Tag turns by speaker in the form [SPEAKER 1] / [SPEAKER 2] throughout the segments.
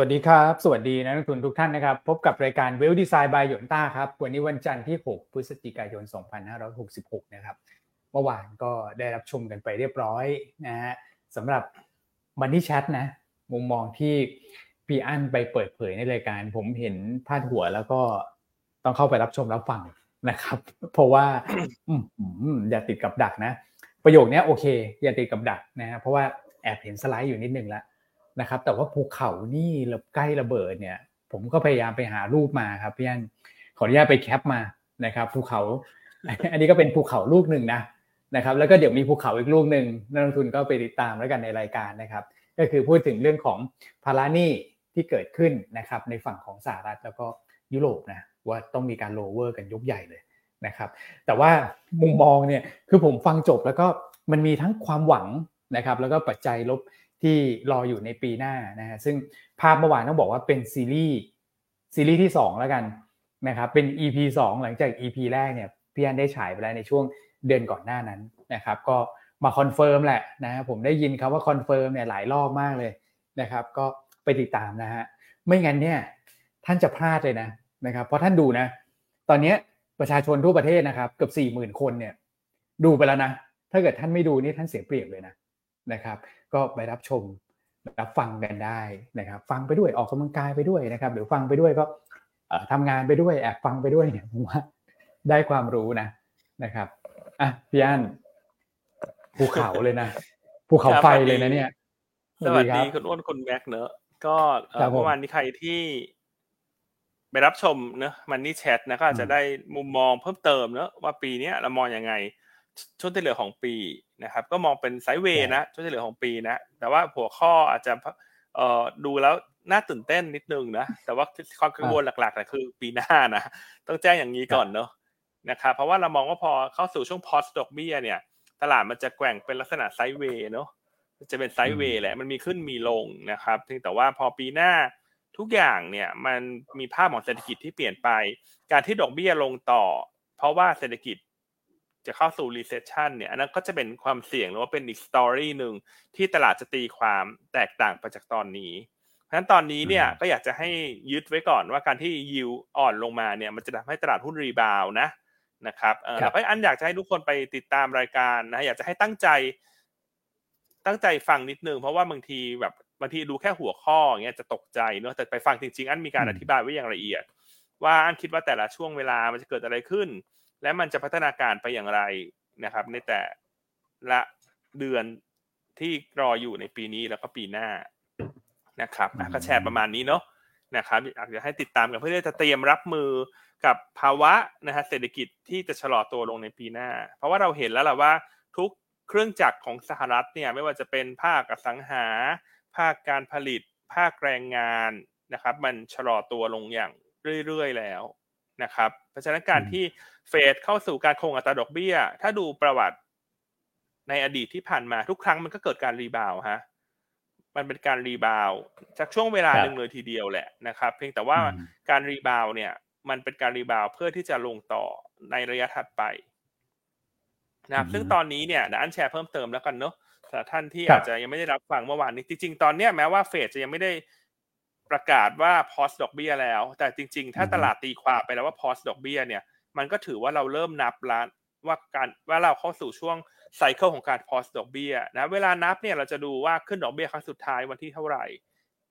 [SPEAKER 1] วัสดีครับ สวัสดีนักลงทุนทุกท่านนะครับ พบกับรายการเวลดีไซน์บายหยวนต้าครับ วันนี้วันจันทร์ที่ 6 พฤศจิกายน 2566 นะครับ เมื่อวานก็ได้รับชมกันไปเรียบร้อยนะฮะสำหรับมันนี่แชทนะ มุมมองที่พี่อั้นไปเปิดเผยในรายการ ผมเห็นพาดหัวแล้วก็ต้องเข้าไปรับชมรับฟังนะครับ เพราะว่าอย่าติดกับดักนะ ประโยคนี้โอเค อย่าติดกับดักนะฮะเพราะว่าแอบเห็นสไลด์อยู่นิดนึงแล้ว นะครับแต่ว่าภูเขานี่ใกล้ระเบิดเนี่ยผมก็พยายามไปหารูปมาครับพี่อันขออนุญาตไปแคปมานะครับภูเขา อันนี้ก็เป็นภูเขาลูกหนึ่งนะนะครับแล้วก็เดี๋ยวมีภูเขาอีกลูกหนึ่งนักลงทุนก็ไปติดตามแล้วกันในรายการนะครับ ก็คือพูดถึงเรื่องของภาระหนี้ที่เกิดขึ้นนะครับในฝั่งของสหรัฐแล้วก็ยุโรปนะว่าต้องมีการโลเวอร์กันยกใหญ่เลยนะครับแต่ว่ามุมมองเนี่ยคือผมฟังจบแล้วก็มันมีทั้งความหวังนะครับแล้วก็ปัจจัยลบ ที่รออยู่ในปีหน้านะฮะซึ่งภาพเมื่อวานต้องบอกว่าเป็นซีรีส์ซีรีส์ที่ 2 แล้วกันนะครับเป็น EP 2 หลังจาก EP แรกเนี่ยพี่อันได้ฉายไปแล้วในช่วงเดือนก่อนหน้านั้นนะครับก็มา confirm แหละนะผมได้ยินคำว่า confirm เนี่ยหลายรอบมากเลยนะครับ ก็ไปติดตามนะฮะไม่งั้นเนี่ยท่านจะพลาดเลยนะนะครับเพราะท่านดูนะ ตอนนี้ประชาชนทั่วประเทศนะครับเกือบสี่หมื่นคนเนี่ยดูไปแล้วนะ ถ้าเกิดท่านไม่ดูนี่ท่านเสียเปรียบเลยนะ นะครับ ก็ไปรับชมรับฟังกันได้นะครับ ฟังไปด้วยออกกำลังกายไปด้วยนะครับ หรือฟังไปด้วยก็ทำงานไปด้วยแอบฟังไปด้วยเนี่ยผมว่าได้ความรู้นะนะครับอะพี่อันภูเขาเลยนะภูเขาไฟเลยนะเนี่ย
[SPEAKER 2] สวัสดีคุณอ้นคุณแม็กเนอะก็เมื่อวานนี้ใครที่ไปรับชมเนอะมันนี่แชทนะก็อาจจะได้มุมมองเพิ่มเติมเนอะว่าปีนี้เรามองยังไง ช่วงที่เหลือของปีนะครับ ก็มองเป็นไซด์เวย์นะช่วงที่เหลือของปีนะ แต่ว่าหัวข้ออาจจะเอ่อดูแล้วน่าตื่นเต้นนิดนึงนะ แต่ว่าความกังวลหลักๆคือปีหน้านะ ต้องแจ้งอย่างนี้ก่อนเนาะนะครับเพราะว่าเรามองว่าพอเข้าสู่ช่วงพอสดอกเบี้ยเนี่ย ตลาดมันจะแกว่งเป็นลักษณะ sideways เนาะจะเป็น sideways แหละมันมีขึ้นมีลงนะครับเพียงแต่ว่าพอปีหน้าทุกอย่างเนี่ยมันมีภาพของเศรษฐกิจที่เปลี่ยนไป การที่ดอกเบี้ยลงต่อ เพราะว่าเศรษฐกิจ จะเข้าสู่ recession เนี่ยอันนั้นก็จะเป็นความเสี่ยงหรือว่าเป็นอีก story หนึ่งที่ตลาดจะตีความแตกต่างไปจากตอนนี้ เพราะฉะนั้นตอนนี้เนี่ยก็อยากจะให้ยึดไว้ก่อนว่าการที่ยิวอ่อนลงมาเนี่ยมันจะทำให้ตลาดหุ้น rebound นะนะครับแล้วก็อันอยากจะให้ทุกคนไปติดตามรายการนะอยากจะให้ตั้งใจ ตั้งใจฟังนิดนึงเพราะว่าบางทีแบบบางทีดูแค่หัวข้ออย่างเงี้ยจะตกใจเนอะแต่ไปฟังจริง ๆ อันมีการอธิบายไว้อย่างละเอียด ว่าอันคิดว่าแต่ละช่วงเวลามันจะเกิดอะไรขึ้น และมันจะพัฒนาการไปอย่างไรนะครับ ในแต่ละเดือนที่รออยู่ในปีนี้แล้วก็ปีหน้านะครับก็แชร์ประมาณนี้เนาะนะครับอยากจะให้ติดตามกันเพื่อที่จะเตรียมรับมือกับภาวะนะฮะเศรษฐกิจที่จะชะลอตัวลงในปีหน้า เพราะว่าเราเห็นแล้วแหละว่าทุกเครื่องจักรของสหรัฐเนี่ยไม่ว่าจะเป็นภาคอสังหา ภาคการผลิต ภาคแรงงานนะครับ มันชะลอตัวลงอย่างเรื่อยๆแล้ว นะครับเพราะฉะนั้นการที่เฟดเข้าสู่การคงอัตราดอกเบี้ย ถ้าดูประวัติในอดีตที่ผ่านมาทุกครั้งมันก็เกิดการรีบาวฮะมันเป็นการ rebound จากช่วงเวลาหนึ่งเลยทีเดียวแหละนะครับ เพียงแต่ว่าการ rebound เนี่ยมันเป็นการ rebound เพื่อที่จะลงต่อในระยะถัดไปนะครับซึ่งตอนนี้เนี่ยเดี๋ยวอันแชร์เพิ่มเติมแล้วกันเนาะสำหรับท่านที่อาจจะยังไม่ได้รับฟังเมื่อวานนี้จริงๆ ตอนเนี้ยแม้ว่าเฟดจะยังไม่ได้ ประกาศว่า pause ดอกเบี้ยแล้ว แต่จริง ๆ ถ้าตลาดตีความไปแล้วว่า pause ดอกเบี้ยเนี่ย มันก็ถือว่าเราเริ่มนับล้านว่าการว่าเราเข้าสู่ช่วงไซเคิลของการพอสดอกเบี้ยนะ เวลานับเนี่ยเราจะดูว่าขึ้นดอกเบี้ยครั้งสุดท้ายวันที่เท่าไหร่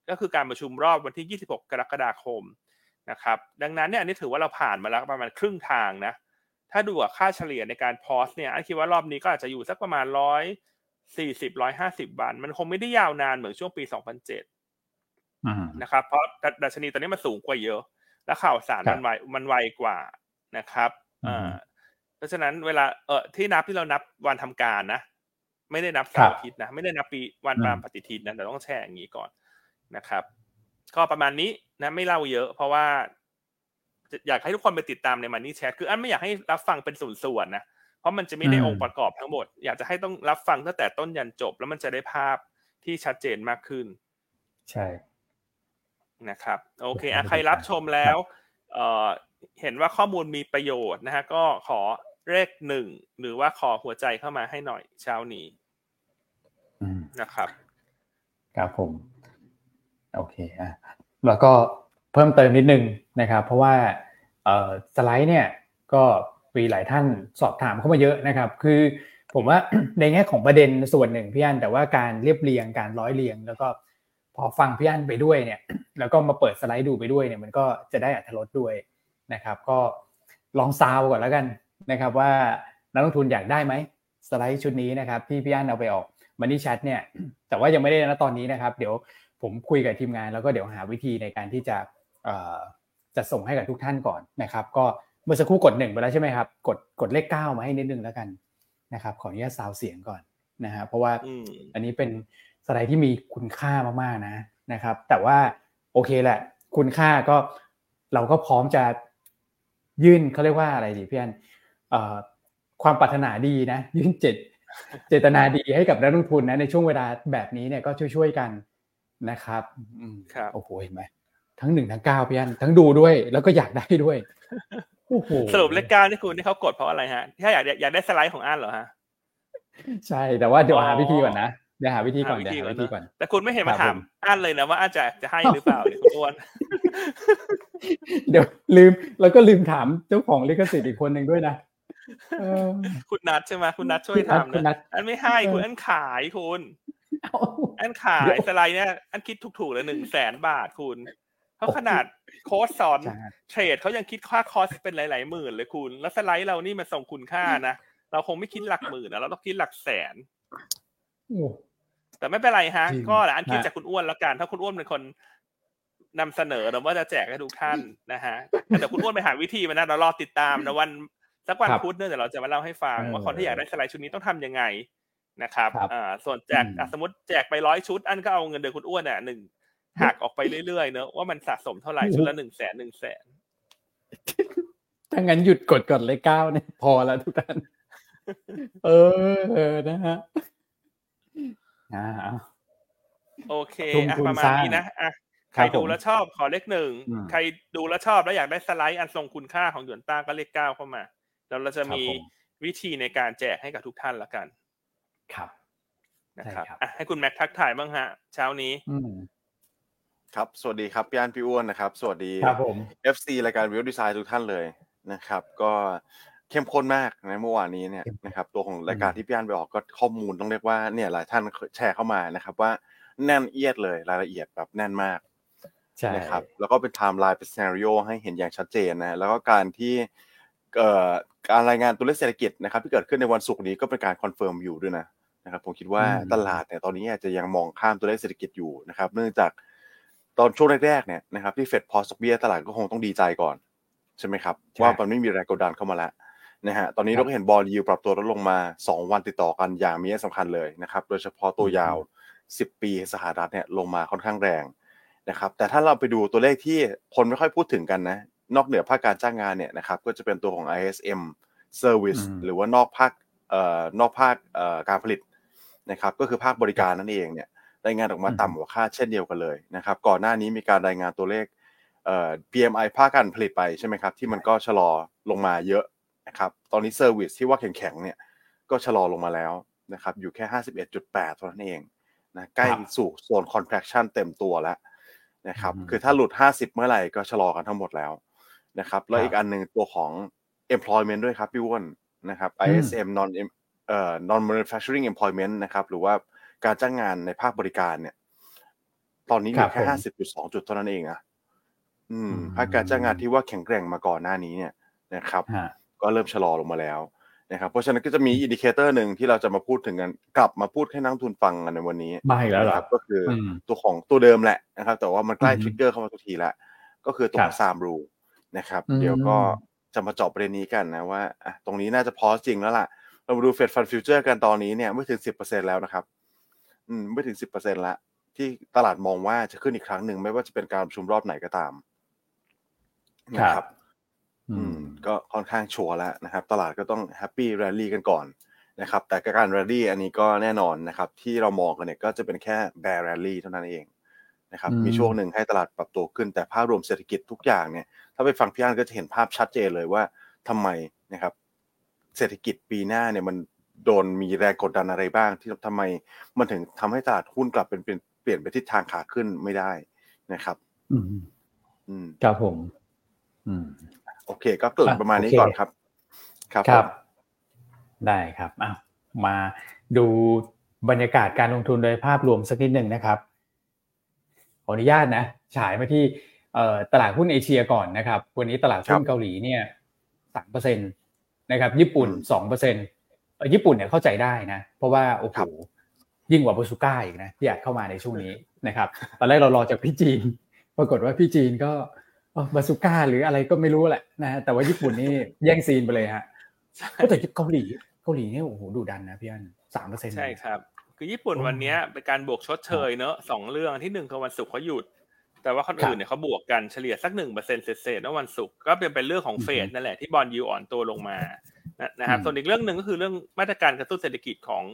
[SPEAKER 2] ก็คือการประชุมรอบวันที่ 26 กรกฎาคมนะครับ ดังนั้นเนี่ยอันนี้ถือว่าเราผ่านมาแล้วประมาณครึ่งทางนะ ถ้าดูค่าเฉลี่ยในการพอสเนี่ยอันคิดว่ารอบนี้ก็อาจจะอยู่สักประมาณร้อยสี่สิบร้อยห้าสิบวัน มันคงไม่ได้ยาวนานเหมือนช่วงปีสองพั นเจ็ดนะครับ เพราะดัชนีตอนนี้มันสูงกว่าเยอะ และข่าวสารมันไวมันไวกว่านะครับอ่าเพราะฉะนั้นเวลาเออที่นับที่เรานับวันทำการนะ ไม่ได้นับสามอาทิตย์นะ ไม่ได้นับปีวันตามปฏิทินนะแต่ต้องแชร์อย่างนี้ก่อนนะครับ ก็ประมาณนี้นะไม่เล่าเยอะ เพราะว่า อยากให้ทุกคนไปติดตามในมันนี่แชทคืออันไม่อยากให้รับฟังเป็นส่วนๆนะเพราะมันจะไม่ได้องค์ประกอบทั้งหมด อยากจะให้ต้องรับฟังตั้งแต่ต้นยันจบ แล้วมันจะได้ภาพที่ชัดเจนมากขึ้น
[SPEAKER 1] ใช่
[SPEAKER 2] นะครับโอเคอะใครรับชมแล้วเอ่อเห็นว่าข้อมูลมีประโยชน์นะฮะก็ขอเลขหนึ่งหรือว่าขอหัวใจเข้ามาให้หน่อยเช้านี้นะครับ
[SPEAKER 1] ครับผมโอเคอะแล้วก็เพิ่มเติมนิดนึงนะครับ เพราะว่าสไลด์เนี่ยก็มีหลายท่านสอบถามเข้ามาเยอะนะครับ คือผมว่าในแง่ของประเด็นส่วนหนึ่งพี่อันแต่ว่าการเรียบเรียงการร้อยเรียง แล้วก็ พอฟังพี่อันไปด้วยเนี่ย แล้วก็มาเปิดสไลด์ดูไปด้วยเนี่ยมันก็จะได้อัธรสด้วยนะครับ ก็ลองซาวก่อนแล้วกันนะครับ ว่านักลงทุนอยากได้ไหมสไลด์ชุดนี้นะครับที่พี่อันเอาไปออกมันนี่แชทเนี่ยแต่ว่ายังไม่ได้นะตอนนี้นะครับ เดี๋ยวผมคุยกับทีมงานแล้วก็เดี๋ยวหาวิธีในการที่จะจะส่งให้กับทุกท่านก่อนนะครับ ก็เมื่อสักครู่กดหนึ่งไปแล้วใช่ไหมครับ กดกดเลขเก้ามาให้นิดนึงแล้วกันนะครับ ขออนุญาตซาวเสียงก่อนนะฮะเพราะว่าอันนี้เป็น สไลด์ที่มีคุณค่ามากๆนะนะครับ แต่ว่าโอเคแหละ คุณค่าก็เราก็พร้อมจะยื่นเขาเรียกว่าอะไรดีพี่อันความปรารถนาดีนะยื่นเจตเจตนาดีให้กับนักลงทุนนะในช่วงเวลาแบบนี้เนี่ยก็ช่วยๆกันนะครับ
[SPEAKER 2] ครับ
[SPEAKER 1] โอ้โหเห็นไหมทั้งหนึ่งทั้งเก้าพี่อันทั้งดูด้วย แล้วก็อยากได้ด้วยโอ้โห
[SPEAKER 2] สรุปเลขเก้าที่คุณที่เขากดเพราะอะไรฮะถ้าอยากอยากได้สไลด์ของอันเหรอฮะ
[SPEAKER 1] ใช่แต่ว่าเดี๋ยวหาวิธีก่อนนะ เดี๋ยวหาวิธีก่อนเดี๋ยวหาวิธีก่อน
[SPEAKER 2] แต่คุณไม่เห็นมาถามอันเลยนะว่าอันจะจะให้หรือเปล่าเนี่ยคุณอ้วน
[SPEAKER 1] เดี๋ยวลืมแล้วก็ลืมถามเจ้าของลิขสิทธิ์อีกคนหนึ่งด้วยนะ
[SPEAKER 2] คุณนัทใช่ไหมคุณนัทช่วยทำนะอันไม่ให้คุณอันขายคุณอันขายสไลด์เนี่ยอันคิดถูกๆเลยหนึ่งแสนบาทคุณเพราะขนาดโค้ดสอนเทรดเขายังคิดค่าคอสเป็นหลายๆหมื่นเลยคุณ แล้วสไลด์เรานี่มันส่งคุณค่านะเราคงไม่คิดหลักหมื่นนะเราต้องคิดหลักแสน แต่ไม่เป็นไรฮะ ก็อันคิดจากคุณอ้วนแล้วกัน ถ้าคุณอ้วนเป็นคนนำเสนอเราว่าจะแจกให้ทุกท่านนะฮะแต่คุณอ้วนไปหาวิธีมานะเรารอติดตามนะวันสักวันพุธเนี่ยเดี๋ยวเราจะมาเล่าให้ฟังว่าคนที่อยากได้สไลด์ชุดนี้ต้องทํำยังไงนะครับอ่าส่วนแจกสมมติแจกไปร้อยชุด อันก็เอาเงินเดือนคุณอ้วนเนี่ยหนึ่งหักออกไปเรื่อยๆเนอะว่ามันสะสมเท่าไหร่ชุดละหนึ่งแสนหนึ่งแสน
[SPEAKER 1] ถ้างั้นหยุดกดก่อนเลยเก้าเนี่ยพอแล้วทุกท่านเออนะฮะ อ่า
[SPEAKER 2] โอเคอะประมาณนี้นะอะใครดูแล้วชอบขอเลขหนึ่งใครดูแล้วชอบแล้วอยากได้สไลด์อันทรงคุณค่าของหยวนต้าก็เลขเก้าเข้ามาแล้วเราจะมีวิธีในการแจกให้กับทุกท่านละกัน
[SPEAKER 1] ครับ
[SPEAKER 2] นะครับอะให้คุณแม็กทักทายบ้างฮะ เช้านี้
[SPEAKER 3] ครับ สวัสดีครับพี่อันพี่อ้วนนะครับ สวัสดี
[SPEAKER 1] ครับผม
[SPEAKER 3] FC รายการ Wealth Designs ทุกท่านเลยนะครับ ก็ เข้มข้นมากนะเมื่อวานนี้เนี่ยนะครับตัวของรายการที่พี่อันไปออกก็ข้อมูลต้องเรียกว่าเนี่ยหลายท่านแชร์เข้ามานะครับ ว่าแน่นเอียดเลยรายละเอียดแบบแน่นมาก
[SPEAKER 1] ใช่
[SPEAKER 3] นะครับแล้วก็เป็นไทม์ไลน์เป็น scenario ให้เห็นอย่างชัดเจนนะแล้วก็การที่เอ่อการรายงานตัวเลขเศรษฐกิจนะครับ ที่เกิดขึ้นในวันศุกร์นี้ก็เป็นการ confirm อยู่ด้วยนะครับผมคิดว่าตลาดเนี่ยตอนนี้อาจจะยังมองข้ามตัวเลขเศรษฐกิจอยู่นะครับ เนื่องจากตอนช่วงแรกๆเนี่ยนะครับที่เฟด pause เบี้ยตลาดก็คงต้องดีใจก่อน ใช่ไหมครับ ว่ามันไม่มีแรงกดดันเข้ามาแล้ว นะฮะตอนนี้เราก็เห็น bond yield ปรับตัวลดลงมา 2 วันติดต่อกันอย่างมีนัยสำคัญเลยนะครับโดยเฉพาะตัวยาว 10 ปีสหรัฐเนี่ยลงมาค่อนข้างแรงนะครับแต่ถ้าเราไปดูตัวเลขที่คนไม่ค่อยพูดถึงกันนะนอกเหนือภาคการจ้างงานเนี่ยนะครับก็จะเป็นตัวของ ISM Service หรือว่านอกภาคเอ่อนอกภาคเอ่อการผลิตนะครับก็คือภาคบริการนั่นเองเนี่ยรายงานออกมาต่ำกว่าคาดเช่นเดียวกันเลยนะครับก่อนหน้านี้มีการรายงานตัวเลขเอ่อ PMI ภาคการผลิตไปใช่ไหมครับที่มันก็ชะลอลงมาเยอะ นะครับตอนนี้ service ที่ว่าแข็งๆเนี่ยก็ชะลอลงมาแล้วนะครับอยู่แค่ 51.8เท่านั้นเองนะใกล้สู่โซน contraction เต็มตัวแล้วนะครับคือถ้าหลุด 50 เมื่อไหร่ก็ชะลอกันทั้งหมดแล้วนะครับแล้วอีกอันหนึ่งตัวของ employment ด้วยครับพี่อ้วนนะครับ ISM non เอ่อ non manufacturing employment นะครับหรือว่าการจ้างงานในภาคบริการเนี่ย ตอนนี้เหลือแค่ห้าสิบจุดสองจุดเท่านั้นเองอะอืมภาคการจ้างงานที่ว่าแข็งแกร่งมาก่อนหน้านี้เนี่ยนะครับ ก็เริ่มชะลอลงมาแล้วนะครับเพราะฉะนั้นก็จะมี indicator หนึ่งที่เราจะมาพูดถึงกันกลับมาพูดให้นักลงทุนฟังกันในวันนี้
[SPEAKER 1] มาแล้ว
[SPEAKER 3] ครับก็คือตัวของตัวเดิมแหละนะครับ แต่ว่ามันใกล้ trigger เข้ามาทุกทีแล้วก็คือตัว Sahm Rule นะครับ เดี๋ยวก็จะมาเจาะประเด็นนี้กันนะว่าอะตรงนี้น่าจะ pause จริงแล้วล่ะ เรามาดู Fed Fund Futures กันตอนนี้เนี่ยไม่ถึงสิบเปอร์เซ็นแล้วนะครับ อืมไม่ถึงสิบเปอร์เซ็นละที่ตลาดมองว่าจะขึ้นอีกครั้งหนึ่งไม่ว่าจะเป็นการประชุมรอบไหนก็ตามนะครับ อืมก็ค่อนข้าง sure แล้วนะครับ ตลาดก็ต้อง happy rally กันก่อนนะครับ แต่การแรลลี่อันนี้ก็แน่นอนนะครับ ที่เรามองกันเนี่ยก็จะเป็นแค่ bear rally เท่านั้นเองนะครับ มีช่วงหนึ่งให้ตลาดปรับตัวขึ้นแต่ภาพรวมเศรษฐกิจทุกอย่างเนี่ย ถ้าไปฟังพี่อันก็จะเห็นภาพชัดเจนเลยว่าทำไมนะครับ เศรษฐกิจปีหน้าเนี่ยมันโดนมีแรงกดดันอะไรบ้าง ที่ทำไมมันถึงทำให้ตลาดหุ้นกลับเป็นเปลี่ยนไปทิศทางขาขึ้นไม่ได้นะครับ
[SPEAKER 1] อืม
[SPEAKER 3] อืม
[SPEAKER 1] ครับผม อืม
[SPEAKER 3] โอเค ก็เกริดประมาณนี้ก่อนครับ ครับ
[SPEAKER 1] ครับ ได้ครับอ้าวมาดูบรรยากาศการลงทุนโดยภาพรวมสักนิดหนึ่งนะครับขออนุญาตนะฉายมาที่ตลาดหุ้นเอเชียก่อนนะครับ วันนี้ตลาดหุ้นเกาหลีเนี่ยสามเปอร์เซ็นตนะครับ ญี่ปุ่นสองเปอร์เซ็นญี่ปุ่นเนี่ยเข้าใจได้นะ เพราะว่าโอ้โหยิ่งกว่าบาซูก้าอีกนะที่อยากเข้ามาในช่วงนี้นะครับ ตอนแรกเรารอจากพี่จีน ปรากฏว่าพี่จีนก็ บาซูก้าหรืออะไรก็ไม่รู้แหละนะแต่ว่าญี่ปุ่นนี่แย่งซีนไปเลยฮะแต่เกาหลีเกาหลีเนี่ยโอ้โหดูดันนะพี่อันสามเปอร์เซ็นต์
[SPEAKER 2] ใช่ครับ คือญี่ปุ่นวันนี้เป็นการบวกชดเชยเนอะสองเรื่องที่หนึ่งคือวันศุกร์เขาหยุด แต่ว่าคนอื่นเนี่ยเขาบวกกันเฉลี่ยสักหนึ่งเปอร์เซ็นต์เศษๆในวันศุกร์ก็เป็นเป็นเรื่องของเฟดนั่นแหละที่บอลยูอ่อนตัวลงมานะครับส่วนอีกเรื่องหนึ่งก็คือเรื่องมาตรการกระตุ้นเศรษฐกิจของ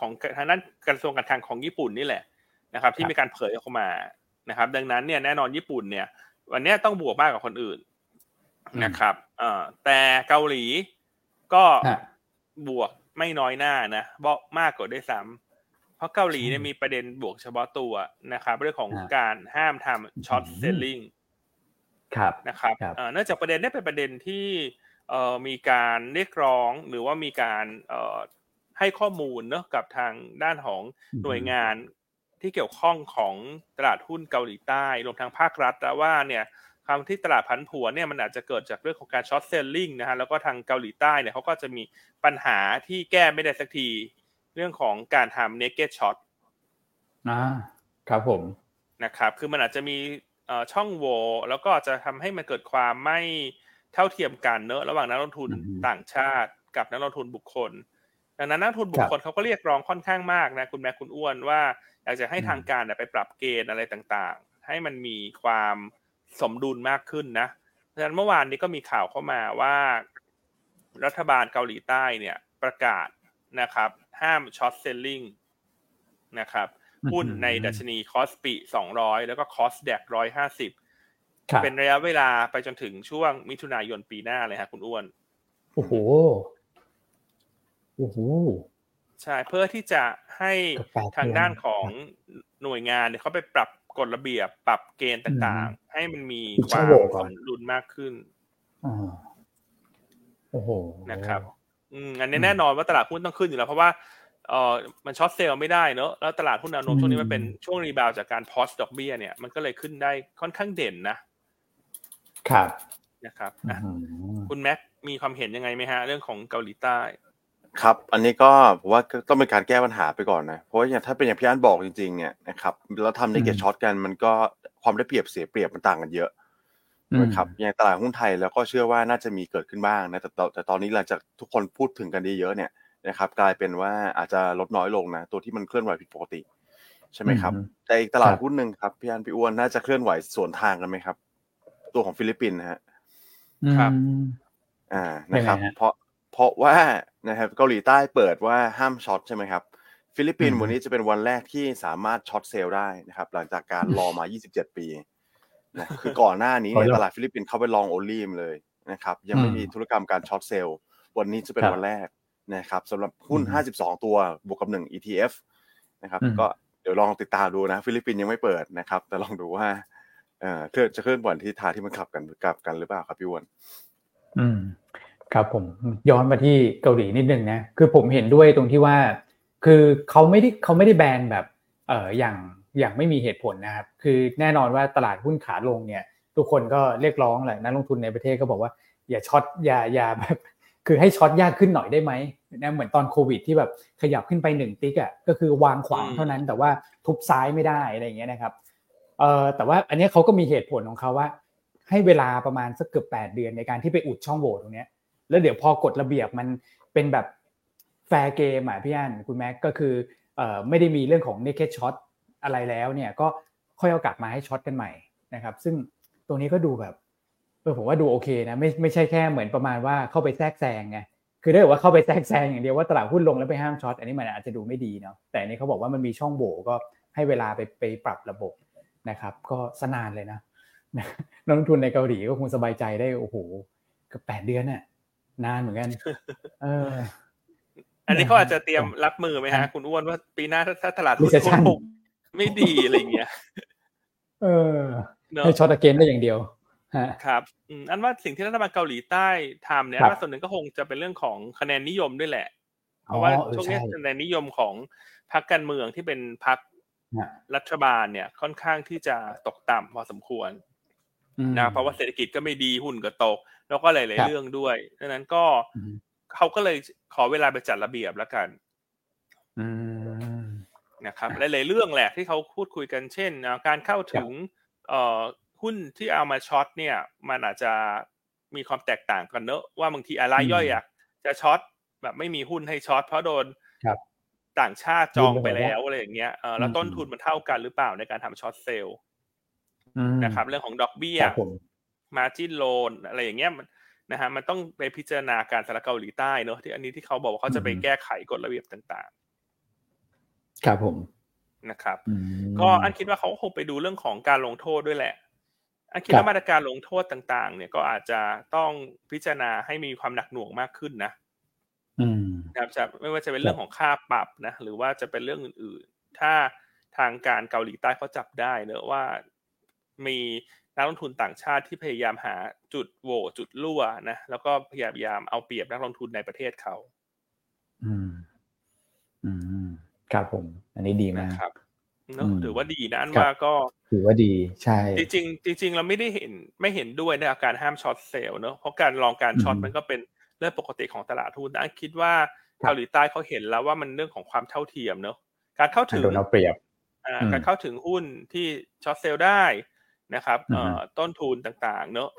[SPEAKER 2] ของทางด้านกระทรวงการคลังของญี่ปุ่นนี่แหละนะครับ ที่มีการเผยออกมานะครับ ดังนั้นเนี่ยแน่นอนญี่ปุ่นเนี่ย วันนี้ต้องบวกมากกว่าคนอื่นนะครับเอ่อแต่เกาหลีก็บวกไม่น้อยหน้านะบอกมากกว่าด้วยซ้ำเพราะเกาหลีเนี่ยมีประเด็นบวกเฉพาะตัวนะครับ เรื่องของการห้ามทำช็อตเซลลิง
[SPEAKER 1] ครับ
[SPEAKER 2] นะครับเนื่องจากประเด็นนี้เป็นประเด็นที่เอ่อมีการเรียกร้องหรือว่ามีการเอ่อให้ข้อมูลเนอะกับทางด้านของหน่วยงาน ที่เกี่ยวข้องของตลาดหุ้นเกาหลีใต้รวมทั้งภาครัฐว่าเนี่ยคำที่ตลาดผันผวนเนี่ยมันอาจจะเกิดจากเรื่องของการช็อตเซลลิงนะฮะแล้วก็ทางเกาหลีใต้เนี่ยเขาก็จะมีปัญหาที่แก้ไม่ได้สักที เรื่องของการทำเนกเก็ตช็อต
[SPEAKER 1] อ่าครับผม
[SPEAKER 2] นะครับคือมันอาจจะมีช่องโหว่แล้วก็จะทำให้มันเกิดความไม่เท่าเทียมกันเนอะระหว่างนักลงทุนต่างชาติ กับนักลงทุนบุคคล ดังนั้นนักลงทุนบุคคลเขาก็เรียกร้องค่อนข้างมากนะคุณแม่คุณอ้วนว่า อยากจะให้ทางการไปปรับเกณฑ์อะไรต่างๆ ให้มันมีความสมดุลมากขึ้นนะเพราะฉะนั้นเมื่อวานนี้ก็มีข่าวเข้ามาว่า รัฐบาลเกาหลีใต้เนี่ยประกาศนะครับ ห้าม short selling นะครับหุ้นในดัชนี KOSPI สองร้อยแล้วก็ KOSDAQ ร้อยห้าสิบเป็นระยะเวลาไปจนถึงช่วงมิถุนายนปีหน้าเลยฮะคุณอ้วน
[SPEAKER 1] โอ้โห โอ้โห
[SPEAKER 2] ใช่เพื่อที่จะให้ทางด้านของหน่วยงานเนี่ยเขาไปปรับกฎระเบียบปรับเกณฑ์ต่างๆ ให้มันมีความสมดุลมากขึ้น
[SPEAKER 1] โอ้โห
[SPEAKER 2] นะครับ อืมอันนี้แน่นอนว่าตลาดหุ้นต้องขึ้นอยู่แล้ว เพราะว่าเออมัน short sell ไม่ได้เนอะแล้วตลาดหุ้นแนวโน้มช่วงนี้มันเป็นช่วง rebound จากการ pause ดอกเบี้ยเนี่ยมันก็เลยขึ้นได้ค่อนข้างเด่นนะ
[SPEAKER 1] ครับ
[SPEAKER 2] นะครับคุณแม็กมีความเห็นยังไงไหมฮะ เรื่องของเกาหลีใต้
[SPEAKER 3] ครับ อันนี้ก็ผมว่าต้องเป็นการแก้ปัญหาไปก่อนนะ เพราะว่าอย่างถ้าเป็นอย่างพี่อันบอกจริง ๆ เนี่ยนะครับแล้วทำ naked short กันมันก็ความได้เปรียบเสียเปรียบมันต่างกันเยอะนะครับอย่างตลาดหุ้นไทยแล้วก็เชื่อว่าน่าจะมีเกิดขึ้นบ้างนะแต่แต่ตอนนี้หลังจากทุกคนพูดถึงกันเยอะเนี่ยนะครับ กลายเป็นว่าอาจจะลดน้อยลงนะ ตัวที่มันเคลื่อนไหวผิดปกติ ใช่ไหมครับ แต่อีกตลาดหุ้นหนึ่งครับพี่อันพี่อ้วนน่าจะเคลื่อนไหวสวนทางกันไหมครับ ตัวของฟิลิปปินส์ฮะ
[SPEAKER 2] ครับ
[SPEAKER 3] อ่านะครับ เพราะ เพราะว่านะครับเกาหลีใต้เปิดว่าห้าม short ใช่ไหมครับ ฟิลิปปินส์วันนี้จะเป็นวันแรกที่สามารถ short sell ได้นะครับ หลังจากการรอมา 27 ปีนะคือก่อนหน้านี้เนี่ยตลาดฟิลิปปินส์เข้าไป long only เลยนะครับ ยังไม่มีธุรกรรมการ short sell วันนี้จะเป็นวันแรกนะครับสำหรับหุ้น 52 ตัวบวกกับ 1 ETF นะครับก็เดี๋ยวลองติดตามดูนะ ฟิลิปปินส์ยังไม่เปิดนะครับ แต่ลองดูว่าเอ่อจะเคลื่อนไหวที่ทาที่มันขับกันกลับกันหรือเปล่าครับพี่อ้วน
[SPEAKER 1] อืม ครับผมย้อนมาที่เกาหลีนิดนึงนะคือผมเห็นด้วยตรงที่ว่า คือเขาไม่ได้เขาไม่ได้แบนแบบเอออย่างอย่างไม่มีเหตุผลนะครับคือแน่นอนว่าตลาดหุ้นขาลงเนี่ย ทุกคนก็เรียกร้องแหละนักลงทุนในประเทศก็บอกว่า อย่าช็อตอย่าอย่าแบบคือให้ช็อตยากขึ้นหน่อยได้ไหมนะเหมือนตอนโควิดที่แบบขยับขึ้นไปหนึ่งติ๊กอะก็คือวางขวางเท่านั้นแต่ว่าทุบซ้ายไม่ได้อะไรอย่างเงี้ยนะครับเอ่อแต่ว่าอันนี้เขาก็มีเหตุผลของเขาว่า ให้เวลาประมาณสักเกือบแปดเดือนในการที่ไปอุดช่องโหว่ตรงเนี้ย แล้วเดี๋ยวพอกฎระเบียบมันเป็นแบบ fair game อะพี่อันคุณแม็กก็คือไม่ได้มีเรื่องของ naked short อะไรแล้วเนี่ยก็ค่อยเอากลับมาให้ short กันใหม่นะครับ ซึ่งตรงนี้ก็ดูแบบเออผมว่าดูโอเคนะไม่ไม่ใช่แค่เหมือนประมาณว่าเข้าไปแทรกแซงไงคือถ้าเกิดว่าเข้าไปแทรกแซงอย่างเดียวว่าตลาดหุ้นลงแล้วไปห้าม short อันนี้มันอาจจะดูไม่ดีเนาะแต่นี้เขาบอกว่ามันมีช่องโหว่ก็ให้เวลาไปไปปรับระบบนะครับ ก็นานเลยนะนักลงทุนในเกาหลีก็คงสบายใจได้โอ้โหกือบแปดเดือนน่ะ นานเหมือนกัน เออ
[SPEAKER 2] อันนี้เขาอาจจะเตรียมรับมือไหมฮะ คุณอ้วนว่าปีหน้าถ้าตลาดหุ้นไม่ดีอะไรเงี้ย
[SPEAKER 1] เออให้ช็อตเกนได้อย่างเดียว
[SPEAKER 2] ครับอันว่าสิ่งที่รัฐบาลเกาหลีใต้ทำเนี่ยส่วนหนึ่งก็คงจะเป็นเรื่องของคะแนนนิยมด้วยแหละ เพราะว่าช่วงนี้คะแนนนิยมของพรรคการเมืองที่เป็นพรรครัฐบาลเนี่ยค่อนข้างที่จะตกต่ำพอสมควร นะเพราะว่าเศรษฐกิจก็ไม่ดีหุ้นก็ตก แล้วก็หลาย ๆ เรื่องด้วยดังนั้นก็เขาก็เลยขอเวลาไปจัดระเบียบแล้วกันนะครับหลาย ๆ เรื่องแหละที่เขาพูดคุยกันเช่น การเข้าถึงเอ่อหุ้นที่เอามาช็อตเนี่ย มันอาจจะมีความแตกต่างกันเนอะว่าบางทีอะไรย่อยอะจะช็อตแบบไม่มีหุ้นให้ short เพราะโดนต่างชาติจองไปแล้วอะไรอย่างเงี้ยเออแล้วต้นทุนมันเท่ากันหรือเปล่าในการทำ short sell นะครับ เรื่องของดอกเบี้ย margin loan อะไรอย่างเงี้ยมันนะฮะมันต้องไปพิจารณาการสารเกาหลีใต้เนอะที่อันนี้ที่เขาบอกว่าเขาจะไปแก้ไขกฎระเบียบต่าง
[SPEAKER 1] ๆ ครับผม
[SPEAKER 2] นะครับ ก็อันคิดว่าเขาคงไปดูเรื่องของการลงโทษด้วยแหละ อันคิดว่ามาตรการลงโทษต่าง ๆ เนี่ยก็อาจจะต้องพิจารณาให้มีความหนักหน่วงมากขึ้นนะนะครับจะไม่ว่าจะเป็นเรื่องของค่าปรับนะหรือว่าจะเป็นเรื่องอื่นๆ ถ้าทางการเกาหลีใต้เขาจับได้เนอะว่า มีนักลงทุนต่างชาติที่พยายามหาจุดโหว่จุดรั่วนะแล้วก็พยายามเอาเปรียบนักลงทุนในประเทศเขา
[SPEAKER 1] อืม อืมครับผม อันนี้ดีมาก
[SPEAKER 2] ครับเนอะถือว่าดีนะอันว่าก็
[SPEAKER 1] ถือว่าดีใช่
[SPEAKER 2] จริงจริงจริงเราไม่ได้เห็นไม่เห็นด้วยในอาการห้าม short sell เนอะเพราะการ long การ short มันก็เป็นเรื่องปกติของตลาดทุนอันคิดว่าเกาหลีใต้เขาเห็นแล้วว่ามันเรื่องของความเท่าเทียมเนอะการเข้าถึง
[SPEAKER 1] เอาเปรียบ
[SPEAKER 2] การเข้าถึงหุ้นที่ short sell ได้ นะครับเอ่อต้นทุนต่างๆ เนอะ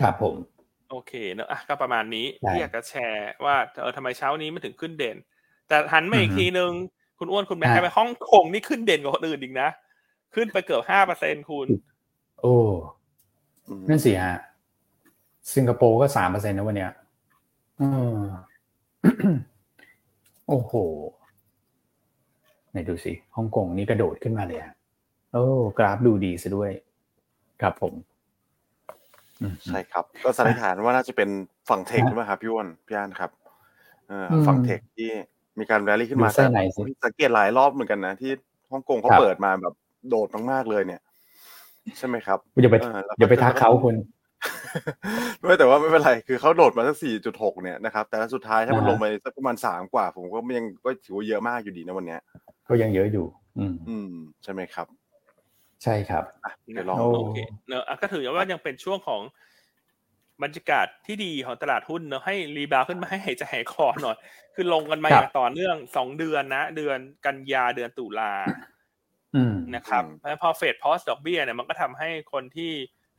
[SPEAKER 1] ครับผม
[SPEAKER 2] โอเคเนอะอะก็ประมาณนี้ที่อยากจะแชร์ว่าเออทำไมเช้านี้มันถึงขึ้นเด่น แต่หันมาอีกทีนึง คุณอ้วนคุณแม่ไปฮ่องกงนี่ขึ้นเด่นกว่าคนอื่นอีกนะ ขึ้นไปเกือบห้าเปอร์เซ็นคุณ
[SPEAKER 1] โอ้นั่นสิฮะสิงคโปร์ก็สามเปอร์เซ็นต์นะวันเนี้ยอืมโอ้โห ไหนดูสิฮ่องกงนี่กระโดดขึ้นมาเลยอะ โอ้กราฟดูดีซะด้วย ครับผม
[SPEAKER 3] ใช่ครับ ก็สันนิษฐานว่าน่าจะเป็นฝั่งเทคใช่ไหมครับพี่อ้นพี่อันครับฝั่งเทคที่มีการแรลลี่ขึ้นมาแต่สังเกตหลายรอบเหมือนกันนะที่ฮ่องกงเขาเปิดมาแบบโดดมากๆเลยเนี่ย ใช่ไหมครับ
[SPEAKER 1] อย่าไปอย่าไปทักเขาคุณ
[SPEAKER 3] ไม่แต่ว่าไม่เป็นไรคือเขาโดดมาสักสี่จุดหกเนี่ยนะครับ แต่สุดท้ายถ้ามันลงไปสักประมาณสามกว่า ผมก็ยังก็ถือว่าเยอะมากอยู่ดีนะวันเนี้ย
[SPEAKER 1] ก็ยังเยอะอยู่ อืม
[SPEAKER 3] อืมใช่ไหมครับ
[SPEAKER 1] ใช่ครับ
[SPEAKER 2] เดี๋ยวลองโอเคเนอะก็ถือว่ายังเป็นช่วงของบรรยากาศที่ดีของตลาดหุ้นเนอะให้ rebound ขึ้นมาให้หายใจหายคอหน่อย คือลงกันมาอย่างต่อเนื่องสองเดือนนะ เดือนกันยาเดือนตุลานะครับแล้วพอเฟด pause ดอกเบี้ยเนี่ยมันก็ทำให้คนที่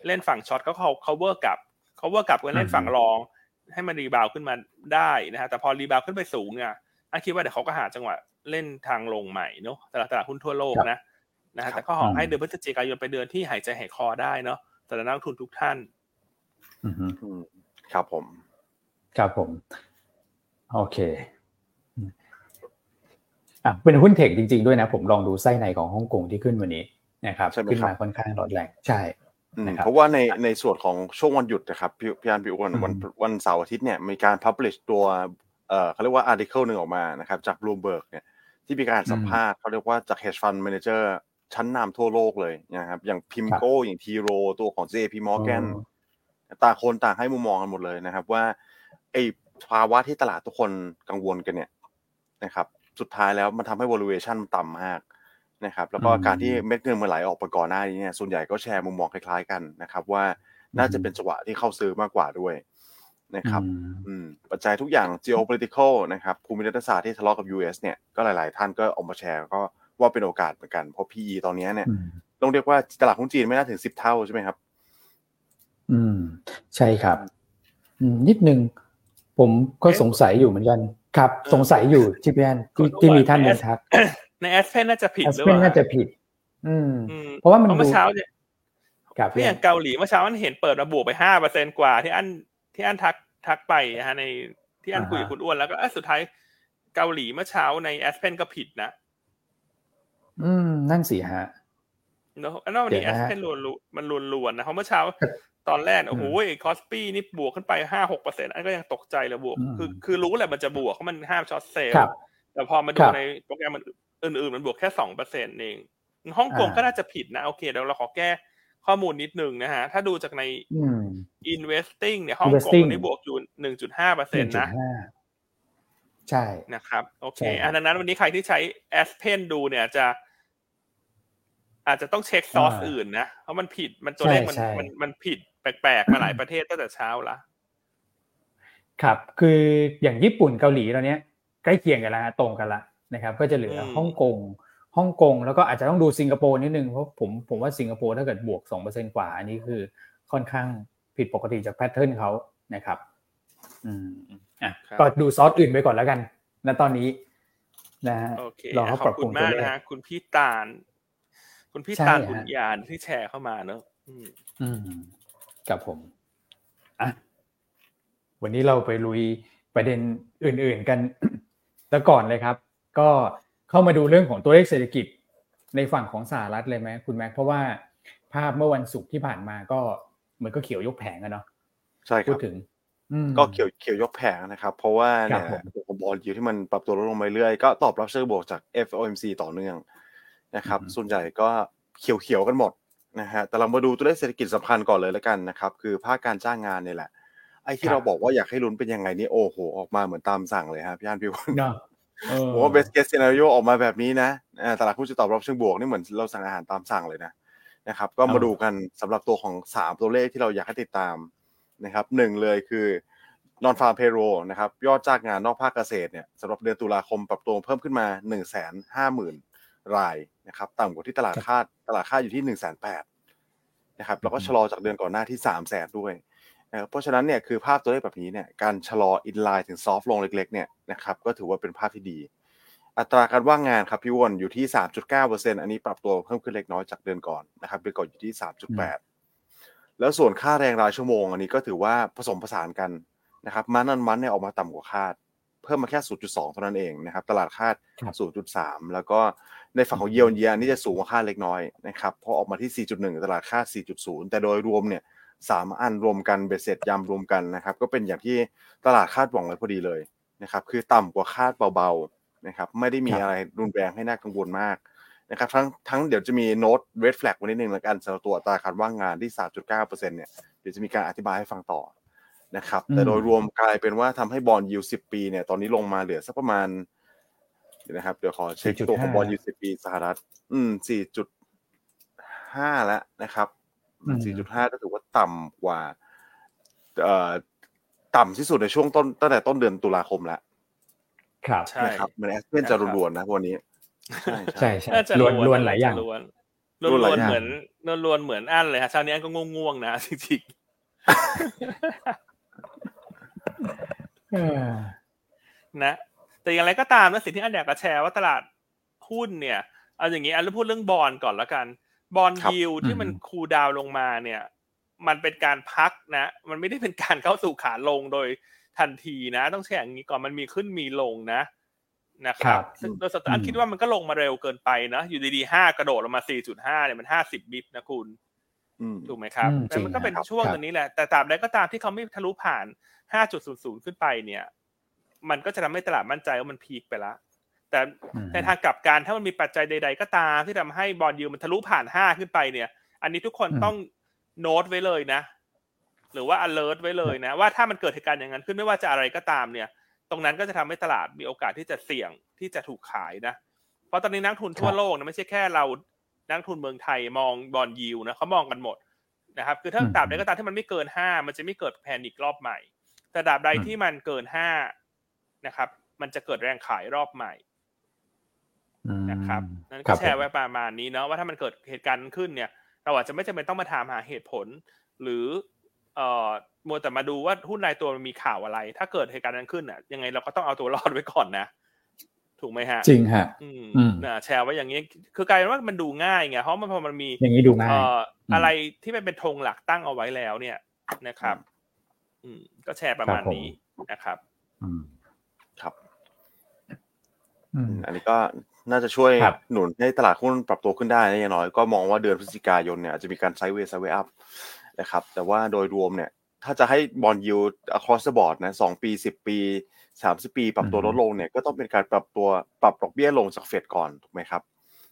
[SPEAKER 2] เล่นฝั่ง short ก็เขา cover กับ cover กับกันเล่นฝั่ง long ให้มัน rebound ขึ้นมาได้นะฮะแต่พอ rebound ขึ้นไปสูงเนี่ยอันคิดว่าเดี๋ยวเขาก็หาจังหวะเล่นทางลงใหม่เนาะตลาดตลาดหุ้นทั่วโลกนะ นะฮะแต่ก็ขอให้เดือนพฤศจิกายนไปเดือนที่หายใจหายคอได้เนาะสำหรับนักลงทุนทุกท่าน
[SPEAKER 3] ครับผม
[SPEAKER 1] ครับผม โอเคอะเป็นหุ้น tech จริง ๆด้วยนะ ผมลองดูไส้ในของฮ่องกงที่ขึ้นวันนี้นะครับขึ้นมาค่อนข้างร้อนแรงใช่
[SPEAKER 3] เพราะว่าในในส่วนของช่วงวันหยุดนะครับพี่พี่อันพี่อ้วนวันวันเสาร์อาทิตย์เนี่ยมีการ publish ตัวเอ่อเขาเรียกว่า article หนึ่งออกมานะครับจากบลูเบิร์กเนี่ยที่มีการสัมภาษณ์เขาเรียกว่าจาก hedge fund manager ชั้นนำทั่วโลกเลยนะครับ อย่างพิมโก้อย่างทีโรตัวของ JP Morgan ต่างคนต่างให้มุมมองกันหมดเลยนะครับ ว่าไอ้ภาวะที่ตลาดทุกคนกังวลกันเนี่ยนะครับ สุดท้ายแล้วมันทำให้ valuation ต่ำมากนะครับ แล้วก็การที่เม็ดเงินมาไหลออกไปก่อนหน้านี้เนี่ยส่วนใหญ่ก็แชร์มุมมองคล้ายๆกันนะครับ ว่าน่าจะเป็นจังหวะที่เข้าซื้อมากกว่าด้วยนะครับอืมปัจจัยทุกอย่าง geopolitical นะครับภูมิรัฐศาสตร์ที่ทะเลาะกับ US เนี่ยก็หลาย ๆ ท่านก็ออกมาแชร์ก็ ว่าเป็นโอกาสเหมือนกัน เพราะ PE ตอนนี้เนี่ยต้องเรียกว่าตลาดหุ้นจีนไม่น่าถึงสิบเท่าใช่ไหมครับ
[SPEAKER 1] อืม ใช่ครับนิดนึงผมก็สงสัยอยู่เหมือนกัน ครับ สงสัยอยู่ที่พี่แอนที่ที่มีท่านมาทัก
[SPEAKER 2] ในแอสเพนน่าจะผิดหรือ
[SPEAKER 1] เปล่าน่าจะผิด อืม เพราะว่ามัน
[SPEAKER 2] เมื่อเช้าเนี่ยพี่อย่างเกาหลีเมื่อเช้ามันเห็นเปิดระบุไปห้าเปอร์เซ็นกว่า พี่อันพี่อันทักทักไปนะฮะในพี่อันคุยกับคุณอ้วนแล้วก็สุดท้ายเกาหลีเมื่อเช้าใน Aspen ก็ผิดนะ
[SPEAKER 1] อืม นั่นสิฮะ
[SPEAKER 2] เนาะอันนั้นวันนี้ Aspen รวนมันรวนรวนนะเพราะเมื่อเช้า ตอนแรกโอ้โห KOSPI นี่บวกขึ้นไปห้าหกเปอร์เซ็นต์อันก็ยังตกใจเลยบวก คือคือรู้แหละมันจะบวกเพราะมันห้าม short sell แต่พอมาดูในโปรแกรมมันอื่นๆ มันบวกแค่สองเปอร์เซ็นต์เองฮ่องกงก็น่าจะผิดนะ โอเคเดี๋ยวเราขอแก้ข้อมูลนิดนึงนะฮะ ถ้าดูจากใน investing เนี่ยฮ่องกงนี่บวกอยู่หนึ่งจุดห้าเปอร์เซ็นต์นะ
[SPEAKER 1] ใช่
[SPEAKER 2] นะครับ โอเคอันนั้นวันนี้ใครที่ใช้ Aspen ดูเนี่ยจะ อาจจะต้องเช็คซอสอื่นนะ เพราะมันผิดมันตัวเลขมันมันมันผิดแปลกๆมาหลายประเทศตั้งแต่เช้าละ
[SPEAKER 1] ครับ คืออย่างญี่ปุ่นเกาหลีตอนนี้ใกล้เคียงกันแล้วตรงกันละนะครับ ก็จะเหลือฮ่องกงฮ่องกงแล้วก็อาจจะต้องดูสิงคโปร์นิดนึงเพราะผมผมว่าสิงคโปร์ถ้าเกิดบวกสองเปอร์เซ็นกว่า อันนี้คือค่อนข้างผิดปกติจากแพทเทิร์นเขานะครับ อืมอะก็ดูซอสอื่นไปก่อนแล้วกันณตอนนี้นะฮะ
[SPEAKER 2] รอเขาปรับปรุงตัวนะฮะคุณพี่ตาล คุณพี่ตาลบุญญาณที่แชร์เข้ามาเนอะ
[SPEAKER 1] อืมกับผมอะวันนี้เราไปลุยประเด็นอื่น ๆกันแล้วก่อนเลยครับ ก็เข้ามาดูเรื่องของตัวเลขเศรษฐกิจในฝั่งของสหรัฐเลยไหมคุณแม็กเพราะว่าภาพเมื่อวันศุกร์ที่ผ่านมาก็เหมือนก็เขียวยกแผงอะเนาะ
[SPEAKER 3] ใช่ครับพู
[SPEAKER 1] ดถึง
[SPEAKER 3] ก็เขียวเขียวยกแผงนะครับ เพราะว่าเนี่ยตัวของบอลอยู่ที่มันปรับตัวลดลงไปเรื่อยก็ตอบรับเชิงบวกจาก FOMC ต่อเนื่อง นะครับ ส่วนใหญ่ก็เขียวเขียวกันหมดนะฮะแต่เรามาดูตัวเลขเศรษฐกิจสำคัญก่อนเลยแล้วกันนะครับ คือภาคการจ้างงานเนี่ยแหละ ไอ้ที่เราบอกว่าอยากให้ลุ้นเป็นยังไงนี่โอ้โห ออกมาเหมือนตามสั่งเลยครับพี่อันพี่วอนผมว่า best case scenario ออกมาแบบนี้นะตลาดหุ้นจะตอบรับเชิงบวกนี่เหมือนเราสั่งอาหารตามสั่งเลยนะนะครับ ก็มาดูกันสำหรับตัวของสามตัวเลขที่เราอยากให้ติดตามนะครับหนึ่งเลยคือนอนฟาร์มเพโรนะครับยอดจ้างงานนอกภาคเกษตรเนี่ยสำหรับเดือนตุลาคมปรับตัวเพิ่มขึ้นมา1นึ่งแสนห้าหมื่น รายนะครับต่ำกว่าที่ตลาดคาดตลาดคาดอยู่ที่1นึ่งแสนแปดนะครับแล้วก็ชะลอจากเดือนก่อนหน้าที่3ามแสนด้วยนะครับเพราะฉะนั้นเนี่ยคือภาพตัวเลขแบบนี้เนี่ยการชะลออินไลน์ถึงซอฟต์ลงเล็กๆเนี่ยนะครับก็ถือว่าเป็นภาพที่ดี อัตราการว่างงานครับพี่วอนอยู่ที่ 3.9%อันนี้ปรับตัวเพิ่มขึ้นเล็กน้อยจากเดือนก่อนนะครับเดือนก่อนอยู่ที่ 3.8 แล้วส่วนค่าแรงรายชั่วโมง อันนี้ก็ถือว่าผสมผสานกันนะครับมันนันมันเนี่ยออกมาต่ำกว่าคาด เพิ่มมาแค่ 0.2 เท่านั้นเองนะครับตลาดคาด 0.3 แล้วก็ ในฝั่งของเยียวยานี่จะสูงกว่าคาดเล็กน้อยนะครับพอออกมาที่ 4.1 ตลาดคาด4.0 แต่โดยรวมเนี่ยสามอันรวมกันเบ็ดเสร็จยำรวมกันนะครับก็เป็นอย่างที่ตลาดคาดหวังไว้พอดีเลยนะครับคือต่ำกว่าคาดเบาๆนะครับไม่ได้มีอะไรรุนแรงให้น่ากังวลมากนะครับทั้งทั้งเดี๋ยวจะมีโน้ตเรดแฟลกวันนิดนึงแล้วกันสำหรับตัวอัตราการว่างงานที่ 3.9%เนี่ยเดี๋ยวจะมีการอธิบายให้ฟังต่อนะครับแต่โดยรวมกลายเป็นว่าทำให้บอลยูสิบปีเนี่ยตอนนี้ลงมาเหลือสักประมาณเดี๋ยว นะครับ เดี๋ยวขอเช็คตัวของบอลยูสิบปีสหรัฐ อืมสี่จุดห้าแล้วนะครับ4.5ก็ถือว่าต่ำกว่า เอ่อต่ำที่สุดในช่วงต้นตั้งแต่ต้นเดือนตุลาคมแล้ว
[SPEAKER 1] ครับ
[SPEAKER 3] ใช่ครับมันแอสเพนจะรวนๆนะวันนี้
[SPEAKER 1] ใช่ใช่ใช่รวนรวนหลายอย่างรวน
[SPEAKER 2] รวนเหมือนรวนเหมือนอันเลยครับเช้านี้ก็ง่วงๆนะจริงๆนะ แต่อย่างไรก็ตามนะสิ่งที่อันอยากจะแชร์ว่าตลาดหุ้นเนี่ยเอาอย่างนี้อันเราพูดเรื่องบอลก่อนแล้วกัน บอลยิวที่มันคูดาวลงมาเนี่ย มันเป็นการพักนะ มันไม่ได้เป็นการเข้าสู่ขาลงโดยทันทีนะ ต้องแช่อย่างนี้ก่อนมันมีขึ้นมีลงนะนะครับซึ่งโดยสตาร์คิดว่ามันก็ลงมาเร็วเกินไปนะอยู่ดีๆห้ากระโดดลงมาสี่จุดห้าเนี่ยมันห้าสิบบิตนะคุณถูกไหมครับแต่มันก็เป็นช่วงตรงนี้แหละแต่ตราบใดก็ตามที่เขาไม่ทะลุผ่านห้าจุดศูนย์ศูนย์ขึ้นไปเนี่ย มันก็จะทำให้ตลาดมั่นใจว่ามันพีคไปแล้วแต่ในทางกลับกันถ้ามันมีปัจจัยใด ๆ ก็ตามที่ทำให้บอลยูมันทะลุผ่านห้าขึ้นไปเนี่ย อันนี้ทุกคนต้องโน้ตไว้เลยนะ หรือว่า alert ไว้เลยนะ ว่าถ้ามันเกิดเหตุการณ์อย่างนั้นขึ้นไม่ว่าจะอะไรก็ตามเนี่ย ตรงนั้นก็จะทำให้ตลาดมีโอกาสที่จะเสี่ยงที่จะถูกขายนะเพราะตอนนี้นักทุนทั่วโลกนะไม่ใช่แค่เรานักทุนเมืองไทยมองบอลยูนะเขามองกันหมดนะครับคือถ้าตราบใดก็ตามที่มันไม่เกินห้ามันจะไม่เกิดแพนิครอบใหม่ แต่ตราบใดที่มันเกินห้า นะครับ มันจะเกิดแรงขายรอบใหม่นะครับนั่นก็แชร์ไว้ประมาณนี้เนาะว่าถ้ามันเกิดเหตุการณ์ขึ้นเนี่ย เราอาจจะไม่จำเป็นต้องมาถามหาเหตุผล หรือเอ่อมัวแต่มาดูว่าหุ้นรายตัวมันมีข่าวอะไร ถ้าเกิดเหตุการณ์นั้นขึ้นอะ ยังไงเราก็ต้องเอาตัวรอดไว้ก่อนนะถูกไหมฮะ
[SPEAKER 1] จริงฮะ
[SPEAKER 2] อืมนะแชร์ไว้อย่างนี้ คือกลายเป็นว่ามันดูง่ายไงเพราะมันพอมันมี
[SPEAKER 1] อย่างนี้ดูง่ายเอ่อ
[SPEAKER 2] อะไรที่มันเป็นธงหลักตั้งเอาไว้แล้วเนี่ยนะครับ อืมก็แชร์ประมาณนี้นะครับ
[SPEAKER 1] อืม
[SPEAKER 3] ครับอันนี้ก็น่าจะช่วยหนุนให้ตลาดหุ้นปรับตัวขึ้นได้นะอย่างน้อยก็มองว่าเดือนพฤศจิกายนเนี่ยจะมีการไซด์เวย์ไซด์เวย์อัพนะครับ แต่ว่าโดยรวมเนี่ย ถ้าจะให้บอลยู across the board นะสองปีสิบปีสามสิบปี ปรับตัวลดลงเนี่ยก็ต้องเป็นการปรับตัวปรับดอกเบี้ยลงจากเฟดก่อนถูกไหมครับ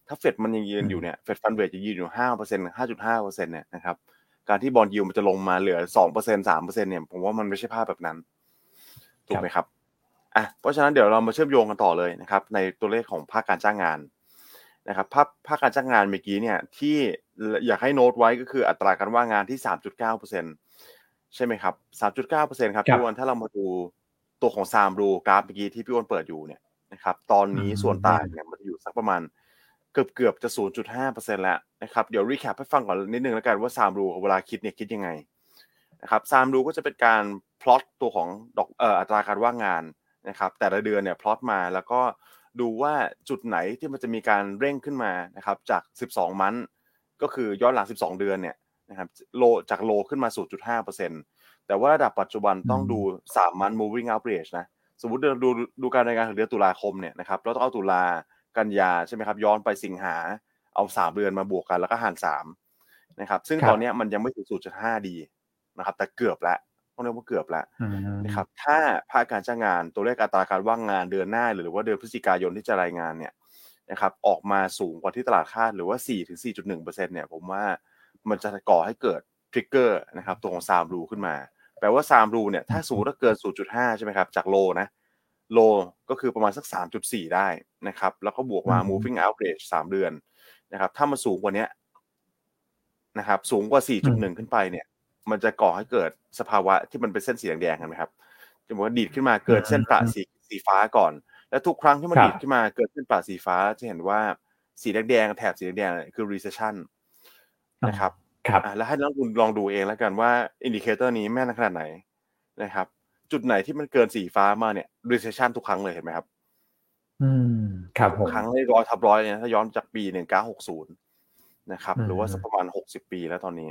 [SPEAKER 3] ถ้าเฟดมันยังยืนอยู่เนี่ยเฟดฟันเรทจะยืนอยู่ห้าเปอร์เซ็นต์ห้าจุดห้าเปอร์เซ็นต์เนี่ยนะครับการที่บอลยูมันจะลงมาเหลือสองเปอร์เซ็นสามเปอร์เซ็นเนี่ยผมว่ามันไม่ใช่ภาพแบบนั้นถูกไหมครับ อะเพราะฉะนั้นเดี๋ยวเรามาเชื่อมโยงกันต่อเลยนะครับ ในตัวเลขของภาคการจ้างงานนะครับภาพภาคการจ้างงานเมื่อกี้เนี่ยที่อยากให้โน้ตไว้ก็คืออัตราการว่างงานที่สามจุดเก้าเปอร์เซ็นใช่ไหมครับสามจุดเก้าเปอร์เซ็นครับพี่อันถ้าเรามาดูตัวของ Sahm Rule กราฟเมื่อกี้ที่พี่อันเปิดอยู่เนี่ยนะครับตอนนี้ส่วนต่างเนี่ยมันอยู่สักประมาณเกือบเกือบจะ 0.5%แล้วนะครับเดี๋ยว recap ให้ฟังก่อนนิดนึงแล้วกันว่า Sahm Rule เวลาคิดเนี่ยคิดยังไงนะครับ Sahm Rule ก็จะเป็นการพลอตตัวของดอกเอ่ออัตราการว่างงาน นะครับแต่ละเดือนเนี่ยพลอตมาแล้วก็ดูว่าจุดไหนที่มันจะมีการเร่งขึ้นมานะครับจาก 12 มันก็คือย้อนหลัง 12 เดือนเนี่ยนะครับโลจากโลขึ้นมา 0.5%แต่ว่าระดับปัจจุบันต้องดู 3 มัน moving average นะสมมติเราดูดูการรายงานของเดือนตุลาคมเนี่ยนะครับเราต้องเอาตุลากันยาใช่ไหมครับย้อนไปสิงหาเอาสามเดือนมาบวกกันแล้วก็หารสามนะครับซึ่งตอนนี้มันยังไม่ถึงศูนย์จุดห้าดีนะครับแต่เกือบแล้วต้อง เรียกว่าเกือบแล้วนะครับ ถ้าภาคการจ้างงานตัวเลขอัตราการว่างงานเดือนหน้า หรือว่าเดือนพฤศจิกายนที่จะรายงานเนี่ยนะครับออกมาสูงกว่าที่ตลาดคาดหรือว่า4ถึง4.1%เนี่ยผมว่ามันจะก่อให้เกิดทริกเกอร์นะครับตัวของซามรูขึ้นมา แปลว่าซามรูเนี่ยถ้าสูงถ้าเกิน 0.5 ใช่ไหมครับ จากโลนะโลก็คือประมาณสัก 3.4 ได้นะครับ แล้วก็บวกมา moving average 3 เดือนนะครับ ถ้ามันสูงกว่านี้นะครับ สูงกว่า 4.1 ขึ้นไปเนี่ย มันจะก่อให้เกิดสภาวะที่มันเป็นเส้นสีแดงๆกันไหมครับจะบอกว่าดีดขึ้นมาเกิดเส้นประสีสีฟ้าก่อน แล้วทุกครั้งที่มันดีดขึ้นมาเกิดเส้นประสีฟ้าจะเห็นว่าสีแดงๆแถบสีแดงๆคือ recession นะครับ
[SPEAKER 1] ครับ
[SPEAKER 3] แล้วให้นักลงทุนลองดูเองแล้วกันว่า indicator นี้แม่นขนาดไหนนะครับ จุดไหนที่มันเกินสีฟ้ามาเนี่ย recession ทุกครั้งเลยเห็นไหมครับ
[SPEAKER 1] อืมครับผม
[SPEAKER 3] ครั้งเลยร้อยทับร้อยเนี่ยถ้าย้อนจากปีหนึ่งเก้าหกศูนย์นะครับ หรือว่าสักประมาณหกสิบปีแล้วตอนนี้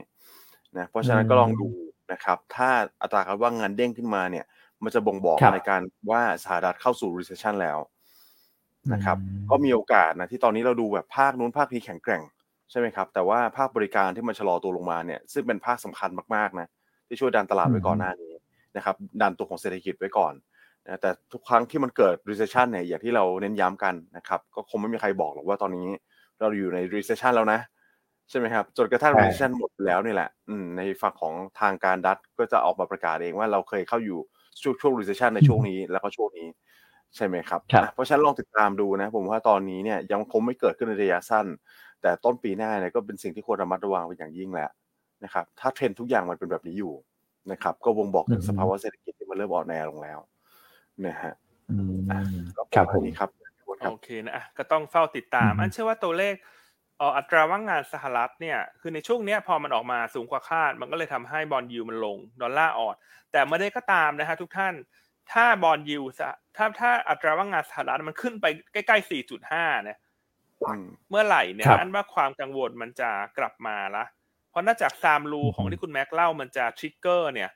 [SPEAKER 3] นะเพราะฉะนั้นก็ลองดูนะครับ ถ้าอัตราการว่างงานเด้งขึ้นมาเนี่ย มันจะบ่งบอกในการว่าสหรัฐเข้าสู่ recession แล้วนะครับ ก็มีโอกาสนะที่ตอนนี้เราดูแบบภาคนู้นภาคนี้แข็งแกร่งใช่ไหมครับ แต่ว่าภาคบริการที่มันชะลอตัวลงมาเนี่ยซึ่งเป็นภาคสำคัญมากๆนะที่ช่วยดันตลาดไว้ก่อนหน้านี้นะครับ ดันตัวของเศรษฐกิจไว้ก่อนนะแต่ทุกครั้งที่มันเกิด recession เนี่ยอย่างที่เราเน้นย้ำกันนะครับ ก็คงไม่มีใครบอกหรอกว่าตอนนี้เราอยู่ใน recession แล้วนะ ใช่ไหมครับ จนกระทั่ง recession หมดแล้วนี่แหละในฝั่งของทางการดัตก็จะออกมาประกาศเองว่าเราเคยเข้าอยู่ช่วงช่วง recession ในช่วงนี้แล้วก็ช่วงนี้ ใช่ไหมครับ เพราะฉะนั้นลองติดตามดูนะ ผมว่าตอนนี้เนี่ยยังคงไม่เกิดขึ้นในระยะสั้น แต่ต้นปีหน้าเนี่ยก็เป็นสิ่งที่ควรระมัดระวังเป็นอย่างยิ่งแหละนะครับ ถ้าเทรนทุกอย่างมันเป็นแบบนี้อยู่นะครับ ก็บ่งบอกถึงสภาวะเศรษฐกิจที่มันเริ่มอ่อนแอลงแล้วนะฮะก็ประมาณนี้ครับ
[SPEAKER 2] โอเคนะก็ต้องเฝ้าติดตาม อันเชื่อว่าตัวเลข อัตราว่างงานสหรัฐเนี่ยคือในช่วงนี้พอมันออกมาสูงกว่าคาด มันก็เลยทำให้บอลยูมันลงดอลลาร์อ่อนแต่ไม่ได้ก็ตามนะฮะทุกท่านถ้าบอลยูถ้าถ้าอัตราว่างงานสหรัฐมันขึ้นไปใกล้ๆ 4.5 เนี่ยเมื่อไหร่เนี่ยอันว่าความกังวลมันจะกลับมาละเพราะนอกจากซามรูของที่คุณแม็กเล่ามันจะทริกเกอร์เนี่ย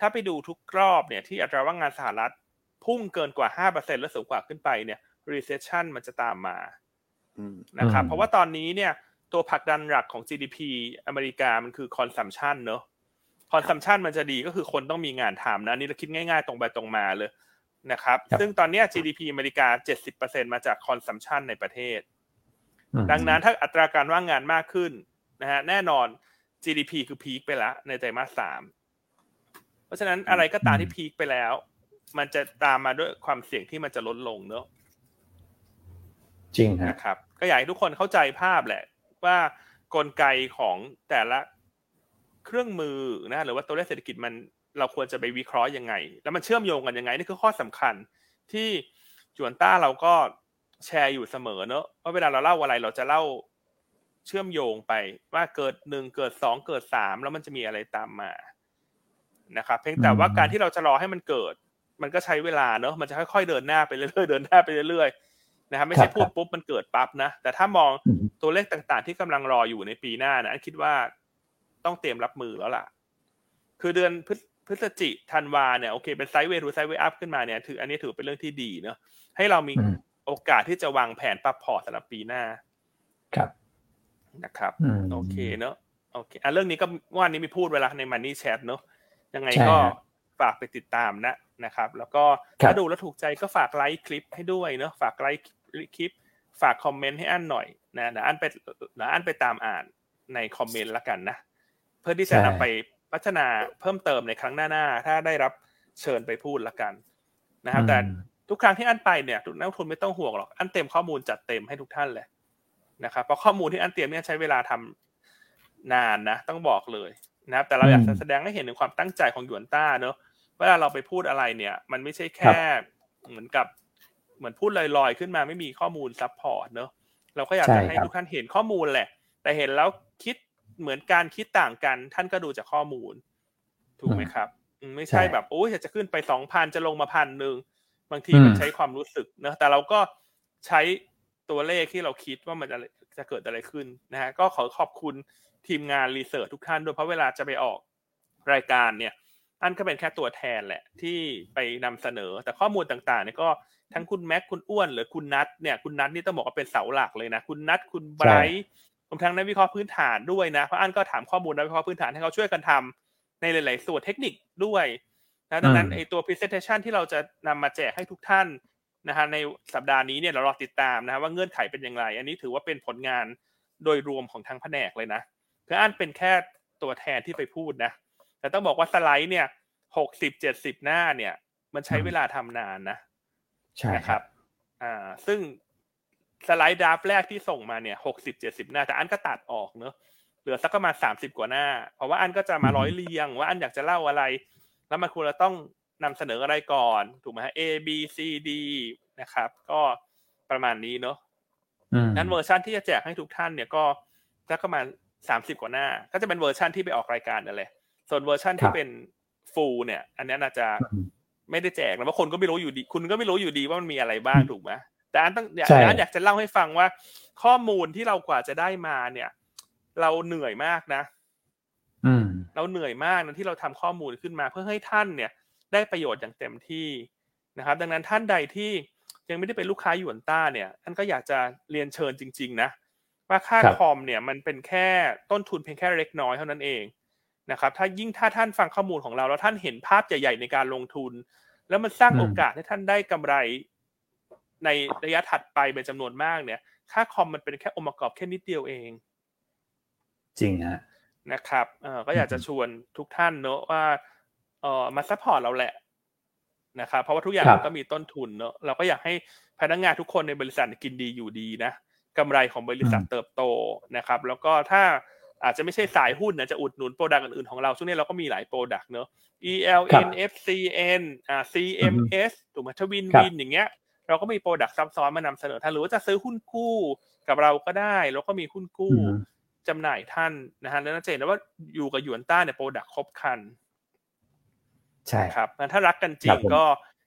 [SPEAKER 2] ถ้าไปดูทุกรอบเนี่ยที่อัตราว่างงานสหรัฐพุ่งเกินกว่า 5%และสูงกว่าขึ้นไปเนี่ย recession มันจะตามมา นะครับ เพราะว่าตอนนี้เนี่ยตัวผลักดันหลักของ GDP อเมริกามันคือ consumption เนอะ consumption มันจะดีก็คือคนต้องมีงานทำนะนี่เราคิดง่ายๆ ตรงไปตรงมาเลยนะครับ ซึ่งตอนนี้ GDP อเมริกา 70%มาจาก consumption ในประเทศ ดังนั้นถ้าอัตราการว่างงานมากขึ้นนะฮะแน่นอน GDP คือพีคไปแล้วในไตรมาสสามเพราะฉะนั้นอะไรก็ตามที่พีคไปแล้ว มันจะตามมาด้วยความเสี่ยงที่มันจะลดลงเนอะ
[SPEAKER 1] จริง
[SPEAKER 2] นะครับ ก็อยากให้ทุกคนเข้าใจภาพแหละ ว่ากลไกของแต่ละเครื่องมือนะหรือว่าตัวเลขเศรษฐกิจมันเราควรจะไปวิเคราะห์ยังไง แล้วมันเชื่อมโยงกันยังไงนี่คือข้อสำคัญที่จวนต้าเราก็แชร์อยู่เสมอเนอะว่าเวลาเราเล่าอะไรเราจะเล่าเชื่อมโยงไปว่าเกิดหนึ่งเกิดสองเกิดสามแล้วมันจะมีอะไรตามมานะครับเพียงแต่ว่าการที่เราจะรอให้มันเกิด มันก็ใช้เวลาเนอะมันจะค่อยๆเดินหน้าไปเรื่อยๆเดินหน้าไปเรื่อยๆ นะครับไม่ใช่พูดปุ๊บมันเกิดปั๊บนะแต่ถ้ามองตัวเลขต่างๆ ที่กำลังรออยู่ในปีหน้านะคิดว่าต้องเตรียมรับมือแล้วล่ะ คือเดือนพฤศจิธันวาเนี่ยโอเคเป็น sideway หรือ sideway up ขึ้นมาเนี่ยถืออันนี้ถือเป็นเรื่องที่ดีเนอะให้เรามีโอกาสที่จะวางแผนปรับพอร์ตสำหรับปีหน้า
[SPEAKER 1] ครับ
[SPEAKER 2] นะครับโอเคเนอะโอเคอะเรื่องนี้ก็วันนี้มีพูดเวลาใน Money Chat เนอะยังไงก็ฝากไปติดตามนะนะครับ แล้วก็ถ้าดูแล้วถูกใจก็ฝากไลค์คลิปให้ด้วยเนอะฝากไลค์ คลิปฝาก comment ให้อันหน่อยนะเดี๋ยวอันไปเดี๋ยวอันไปตามอ่านในคอมเมนต์ละกันนะ เพื่อที่จะนำไปพัฒนาเพิ่มเติมในครั้งหน้าๆถ้าได้รับเชิญไปพูดละกันนะครับ แต่ทุกครั้งที่อันไปเนี่ยนักลงทุนไม่ต้องห่วงหรอกอันเต็มข้อมูลจัดเต็มให้ทุกท่านเลยนะครับเพราะข้อมูลที่อันเตรียมเนี่ยใช้เวลาทำนานนะ ต้องบอกเลยนะครับ แต่เราอยากจะแสดงให้เห็นถึงความตั้งใจของหยวนต้าเนอะเวลาเราไปพูดอะไรเนี่ย มันไม่ใช่แค่เหมือนกับ เหมือนพูดลอยๆขึ้นมาไม่มีข้อมูลซับพอร์ตเนอะเราก็อยากจะให้ทุกท่านเห็นข้อมูลแหละ แต่เห็นแล้วคิดเหมือนการคิดต่างกัน ท่านก็ดูจากข้อมูล ถูกไหมครับ ไม่ใช่แบบโอ้ยจะขึ้นไปสองพันจะลงมาพันหนึ่งบางทีมันใช้ความรู้สึกเนอะแต่เราก็ใช้ตัวเลขที่เราคิดว่ามันจะจะเกิดอะไรขึ้นนะฮะก็ขอขอบคุณทีมงานรีเสิร์ชทุกท่านด้วยเพราะเวลาจะไปออกรายการเนี่ยอันก็เป็นแค่ตัวแทนแหละที่ไปนำเสนอแต่ข้อมูลต่างๆเนี่ยก็ ทั้งคุณแม็กคุณอ้วนหรือคุณนัทเนี่ยคุณนัทนี่ต้องบอกว่าเป็นเสาหลักเลยนะคุณนัทคุณไบรท์รวมทั้งนักวิเคราะห์พื้นฐานด้วยนะเพราะอันก็ถามข้อมูลนักวิเคราะห์พื้นฐานให้เขาช่วยกันทำในหลาย ๆ ส่วนเทคนิคด้วยนะดังนั้นไอตัว presentation ที่เราจะนำมาแจกให้ทุกท่านนะฮะในสัปดาห์นี้เนี่ยเรารอติดตามนะว่าเงื่อนไขเป็นอย่างไร อันนี้ถือว่าเป็นผลงานโดยรวมของทางแผนกเลยนะคืออันเป็นแค่ตัวแทนที่ไปพูดนะ แต่ต้องบอกว่าสไลด์เนี่ยหกสิบเจ็ดสิบหน้าเนี่ย มันใช้เวลาทำนานนะ
[SPEAKER 1] ใช่
[SPEAKER 2] นะครับ อ่า ซึ่งสไลด์ draft แรกที่ส่งมาเนี่ยหกสิบเจ็ดสิบหน้าแต่อันก็ตัดออกเนอะเหลือสักประมาณสามสิบกว่าหน้า เพราะว่าอันก็จะมาร้อยเรียง ว่าอันอยากจะเล่าอะไร แล้วมันควรจะต้องนำเสนออะไรก่อน ถูกไหมฮะ A B C D นะครับ ก็ประมาณนี้เนอะนั้นเวอร์ชันที่จะแจกให้ทุกท่านเนี่ยก็สักประมาณสามสิบกว่าหน้า ก็จะเป็นเวอร์ชันที่ไปออกรายการนั่นแหละส่วนเวอร์ชันที่เป็น full เนี่ย อันนี้อาจจะ ไม่ได้แจกแล้วเพราะคนก็ไม่รู้อยู่ดี คุณก็ไม่รู้อยู่ดีว่ามันมีอะไรบ้างถูกไหมแต่อันต้องอยากอันอยากจะเล่าให้ฟังว่า ข้อมูลที่เรากว่าจะได้มาเนี่ย เราเหนื่อยมากนะ
[SPEAKER 1] อืม
[SPEAKER 2] เราเหนื่อยมากนะที่เราทำข้อมูลขึ้นมา เพื่อให้ท่านเนี่ย ได้ประโยชน์อย่างเต็มที่นะครับ ดังนั้นท่านใดที่ยังไม่ได้เป็นลูกค้าหยวนต้าเนี่ยท่านก็อยากจะเรียนเชิญจริง ๆ นะว่าค่าคอมเนี่ย มันเป็นแค่ต้นทุนเพียงแค่เล็กน้อยเท่านั้นเอง นะครับถ้ายิ่งถ้าท่านฟังข้อมูลของเรา แล้วท่านเห็นภาพใหญ่ๆในการลงทุน แล้วมันสร้างโอกาสให้ท่านได้กำไร ในระยะถัดไปเป็นจำนวนมากเนี่ย ค่าคอมมันเป็นแค่องค์ประกอบแค่นิดเดียวเอง
[SPEAKER 1] จริงฮะ
[SPEAKER 2] นะครับเออก็อยากจะชวนทุกท่านเนอะว่าเออมา support เราแหละนะครับเพราะว่าทุกอย่างมันก็มีต้นทุนเนอะเราก็อยากให้พนักงานทุกคนในบริษัทกินดีอยู่ดีนะกำไรของบริษัทเติบโตนะครับ แล้วก็ถ้า อาจจะไม่ใช่สายหุ้นนะจะอุดหนุน product อื่นๆของเรา ช่วงนี้เราก็มีหลาย product เนอะ ELN FCN อ่า CMS ถูกไหม Twin Win อย่างเงี้ย เราก็มี product ซับซ้อนมานำเสนอท่านหรือว่าจะซื้อหุ้นกู้กับเราก็ได้ แล้วก็มีหุ้นกู้จำหน่ายท่านนะฮะแล้วน่าจะเห็นว่าอยู่กับหยวนต้าเนี่ย product ครบครัน
[SPEAKER 1] ใช่
[SPEAKER 2] ครับถ้ารักกันจริงก็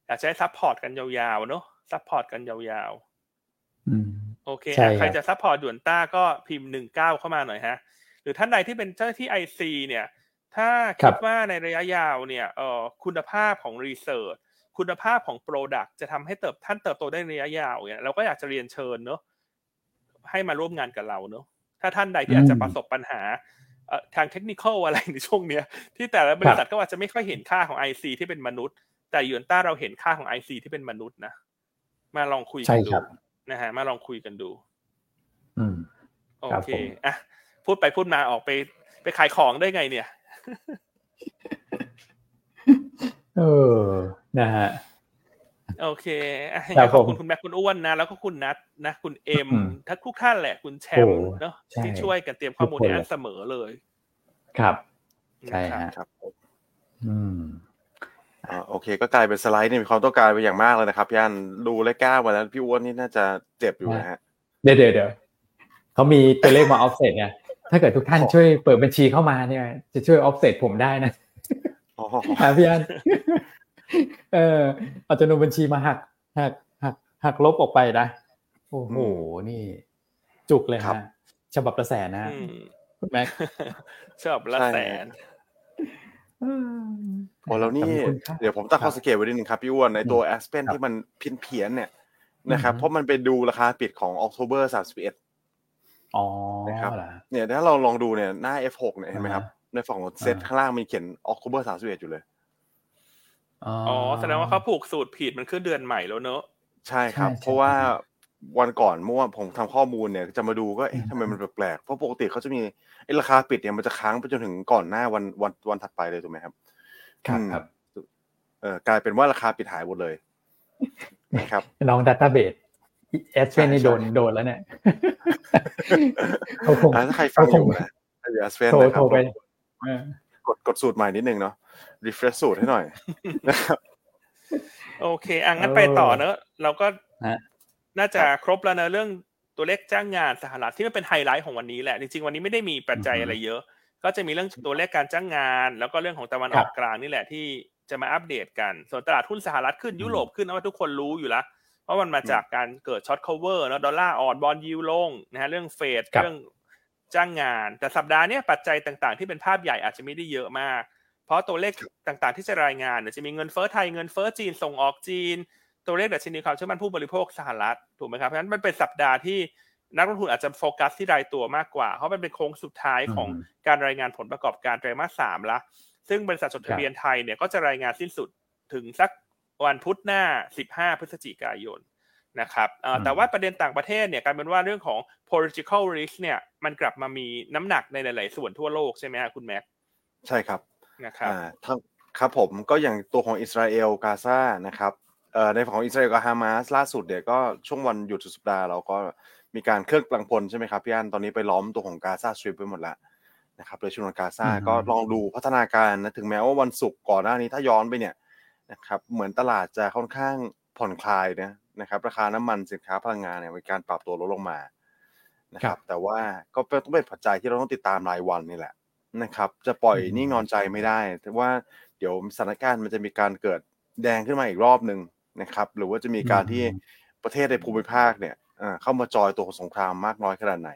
[SPEAKER 2] อยากจะให้ support กันยาวๆเนอะ support กันยาวๆโอเค ใครจะ support หยวนต้าก็พิมพ์หนึ่งเก้าเข้ามาหน่อยฮะ หรือท่านใดที่เป็นเจ้าหน้าที่ IC เนี่ย ถ้าคิดว่าในระยะยาวเนี่ยเอ่อคุณภาพของ research คุณภาพของ product จะทำให้เติบท่านเติบโตได้ในระยะยาวเนี่ยเราก็อยากจะเรียนเชิญเนอะให้มาร่วมงานกับเราเนอะถ้าท่านใดที่อาจจะประสบปัญหาทางเทคนิคอะไรในช่วงเนี้ย ที่แต่ละบริษัทก็อาจจะไม่ค่อยเห็นค่าของ IC ที่เป็นมนุษย์ แต่ยูนต้าเราเห็นค่าของ IC ที่เป็นมนุษย์นะมาลองคุยกันดูนะฮะมาลองคุยกันดู
[SPEAKER 1] อืม
[SPEAKER 2] โอเคอะ พูดไปพูดมาออกไป ไปขายของได้ไงเนี่ย
[SPEAKER 1] เออนะฮะ
[SPEAKER 2] โอเคขอบคุณคุณแม็กคุณอ้วนนะ แล้วก็คุณนัทนะ คุณเอ็มทั้งทุกท่านแหละคุณแชมป์เนาะที่ช่วยกันเตรียมข้อมูลให้อันเสมอเลย
[SPEAKER 1] ครับใช่ฮะ
[SPEAKER 3] ครับ
[SPEAKER 1] อืม
[SPEAKER 3] อ่าโอเค ก็กลายเป็นสไลด์นี่มีความต้องการไปอย่างมากเลยนะครับย่านดูเลขเก้ามาแล้วพี่อ้วนนี่น่าจะเจ็บอยู่นะฮะ
[SPEAKER 1] เดี๋ยวเดี๋ยวเดี๋ยวเขามีตัวเลขมาออฟเซตไง ถ้าเกิดทุกท่านช่วยเปิดบัญชีเข้ามาเนี่ย จะช่วยออฟเซตผมได้นะคพี่อันเออเอาจำนวนบัญชีมาหักหักหักหักลบออกไปนะโอ้โหนี่ จุกเลยครับ ฉบับละแสนนะคุณแม็ก
[SPEAKER 2] ฉบับละแสน
[SPEAKER 3] โอ้แล้วนี่ เดี๋ยวผมตั้งข้อสังเกตไว้นิดนึงครับ พี่อ้วนในตัวแอสเปนที่มันพินเพียนเนี่ยนะครับเพราะมันไปดูราคาปิดของออกโทเบอร์สามสิบเอ็ด
[SPEAKER 1] อ๋อ
[SPEAKER 3] นะครับเนี่ยถ้าเราลองดูเนี่ยหน้า F6 เนี่ยเห็นไหมครับในฝั่งของเซตข้างล่างมันเขียนออกโทเบอร์สามสิบเอ็ดอยู่เลย
[SPEAKER 2] อ๋อแสดงว่าเขาผูกสูตรผิดมันขึ้นเดือนใหม่แล้วเนอะ
[SPEAKER 3] ใช่ครับ เพราะว่าวันก่อนเมื่อวานผมทำข้อมูลเนี่ยจะมาดูก็เอ๊ะทำไมมันแปลกๆเพราะปกติเขาจะมีไอ้ราคาปิดเนี่ยมันจะค้างไปจนถึงก่อนหน้าวันวันวันถัดไปเลยถูกไหมครับ
[SPEAKER 1] ครับ
[SPEAKER 3] อืม
[SPEAKER 1] ครับ
[SPEAKER 3] เออกลายเป็นว่าราคาปิดหายหมดเลยนะครับ
[SPEAKER 1] ลองดัตต้าเบส เอสเนนี่
[SPEAKER 3] ใช่
[SPEAKER 1] โดนโดนแล้วเนี่ยเขาคง
[SPEAKER 3] อ่าถ้าใครฟังอยู่นะเดี๋ยวสเฟน
[SPEAKER 1] โทร
[SPEAKER 3] นะครั
[SPEAKER 1] โท
[SPEAKER 3] บ
[SPEAKER 1] รไปเออ
[SPEAKER 3] กดกดสูตรใหม่นิดนึงเนาะ refresh สูตรให้หน่อยนะครับ
[SPEAKER 2] โอเคอะงั้นไปต่อเนอะเราก็
[SPEAKER 1] ฮะ
[SPEAKER 2] น่าจะครบแล้วเนอะเรื่องตัวเลขจ้างงานสหรัฐที่มันเป็นไฮไลท์ของวันนี้แหละจริงๆวันนี้ไม่ได้มีปัจจัยอะไรเยอะ ก็จะมีเรื่องตัวเลขการจ้างงาน แล้วก็เรื่องของตะวันออกกลางนี่แหละที่จะมาอัปเดตกัน ส่วนตลาดหุ้นสหรัฐขึ้นยุโรปขึ้นนะว่าทุกคนรู้อยู่แล้ว เพราะมันมาจากการเกิดช็อต cover เนอะดอลลาร์อ่อนบอลยิวลงนะฮะเรื่องเฟด
[SPEAKER 1] ครับ
[SPEAKER 2] เรื่องจ้างงาน แต่สัปดาห์เนี้ยปัจจัยต่างๆ ที่เป็นภาพใหญ่อาจจะไม่ได้เยอะมาก เพราะตัวเลขต่างๆ ที่จะรายงานเนี่ยจะมีเงินเฟ้อไทยเงินเฟ้อจีนส่งออกจีน ตัวเลขดัชนีความเชื่อมั่นผู้บริโภคสหรัฐถูกไหมครับเพราะฉะนั้นมันเป็นสัปดาห์ที่นักลงทุนอาจจะโฟกัสที่รายตัวมากกว่า เพราะมันเป็นโค้งสุดท้ายของ
[SPEAKER 1] อืม
[SPEAKER 2] การรายงานผลประกอบการไตรมาสสามละซึ่งบริษัทจดทะเบียนไทยเนี่ยก็จะรายงานสิ้นสุดถึงสัก วันพุธหน้า 15 พฤศจิกายนนะครับเอ่อ
[SPEAKER 1] อืม
[SPEAKER 2] แต่ว่าประเด็นต่างประเทศเนี่ยกลายเป็นว่าเรื่องของ political risk เนี่ยมันกลับมามีน้ำหนักในหลาย ๆ ส่วนทั่วโลกใช่ไหมครับคุณแม็กซ์
[SPEAKER 3] ใช่ครับ
[SPEAKER 2] นะครับ
[SPEAKER 3] อ่าทั้งครับผมก็อย่างตัวของอิสราเอลกาซานะครับเอ่อในฝั่งของอิสราเอลกับฮามาสล่าสุดเนี่ยก็ช่วงวันหยุดสุดสัปดาห์เราก็มีการเคลื่อนกำลังพลใช่ไหมครับพี่อันตอนนี้ไปล้อมตัวของกาซาสตรีปไปหมดแล้วนะครับโดยชนวนกาซา
[SPEAKER 1] อืม
[SPEAKER 3] ก็ลองดูพัฒนาการนะถึงแม้ว่าวันศุกร์ก่อนหน้านี้ถ้าย้อนไปเนี่ย นะครับเหมือนตลาดจะค่อนข้างผ่อนคลายนะนะครับราคาน้ำมันสินค้าพลังงานเนี่ยมีการปรับตัวลดลงมานะครับ แต่ว่าก็ต้องเป็นปัจจัยที่เราต้องติดตามรายวันนี่แหละนะครับ จะปล่อย
[SPEAKER 1] อืม
[SPEAKER 3] นิ่งนอนใจไม่ได้แต่ว่าเดี๋ยวสถานการณ์มันจะมีการเกิดแดงขึ้นมาอีกรอบหนึ่งนะครับ หรือว่าจะมีการที่ประเทศในภูมิภาคเนี่ยเอ่อเข้ามาจอยตัวของสงครามมากน้อยขนาดไหน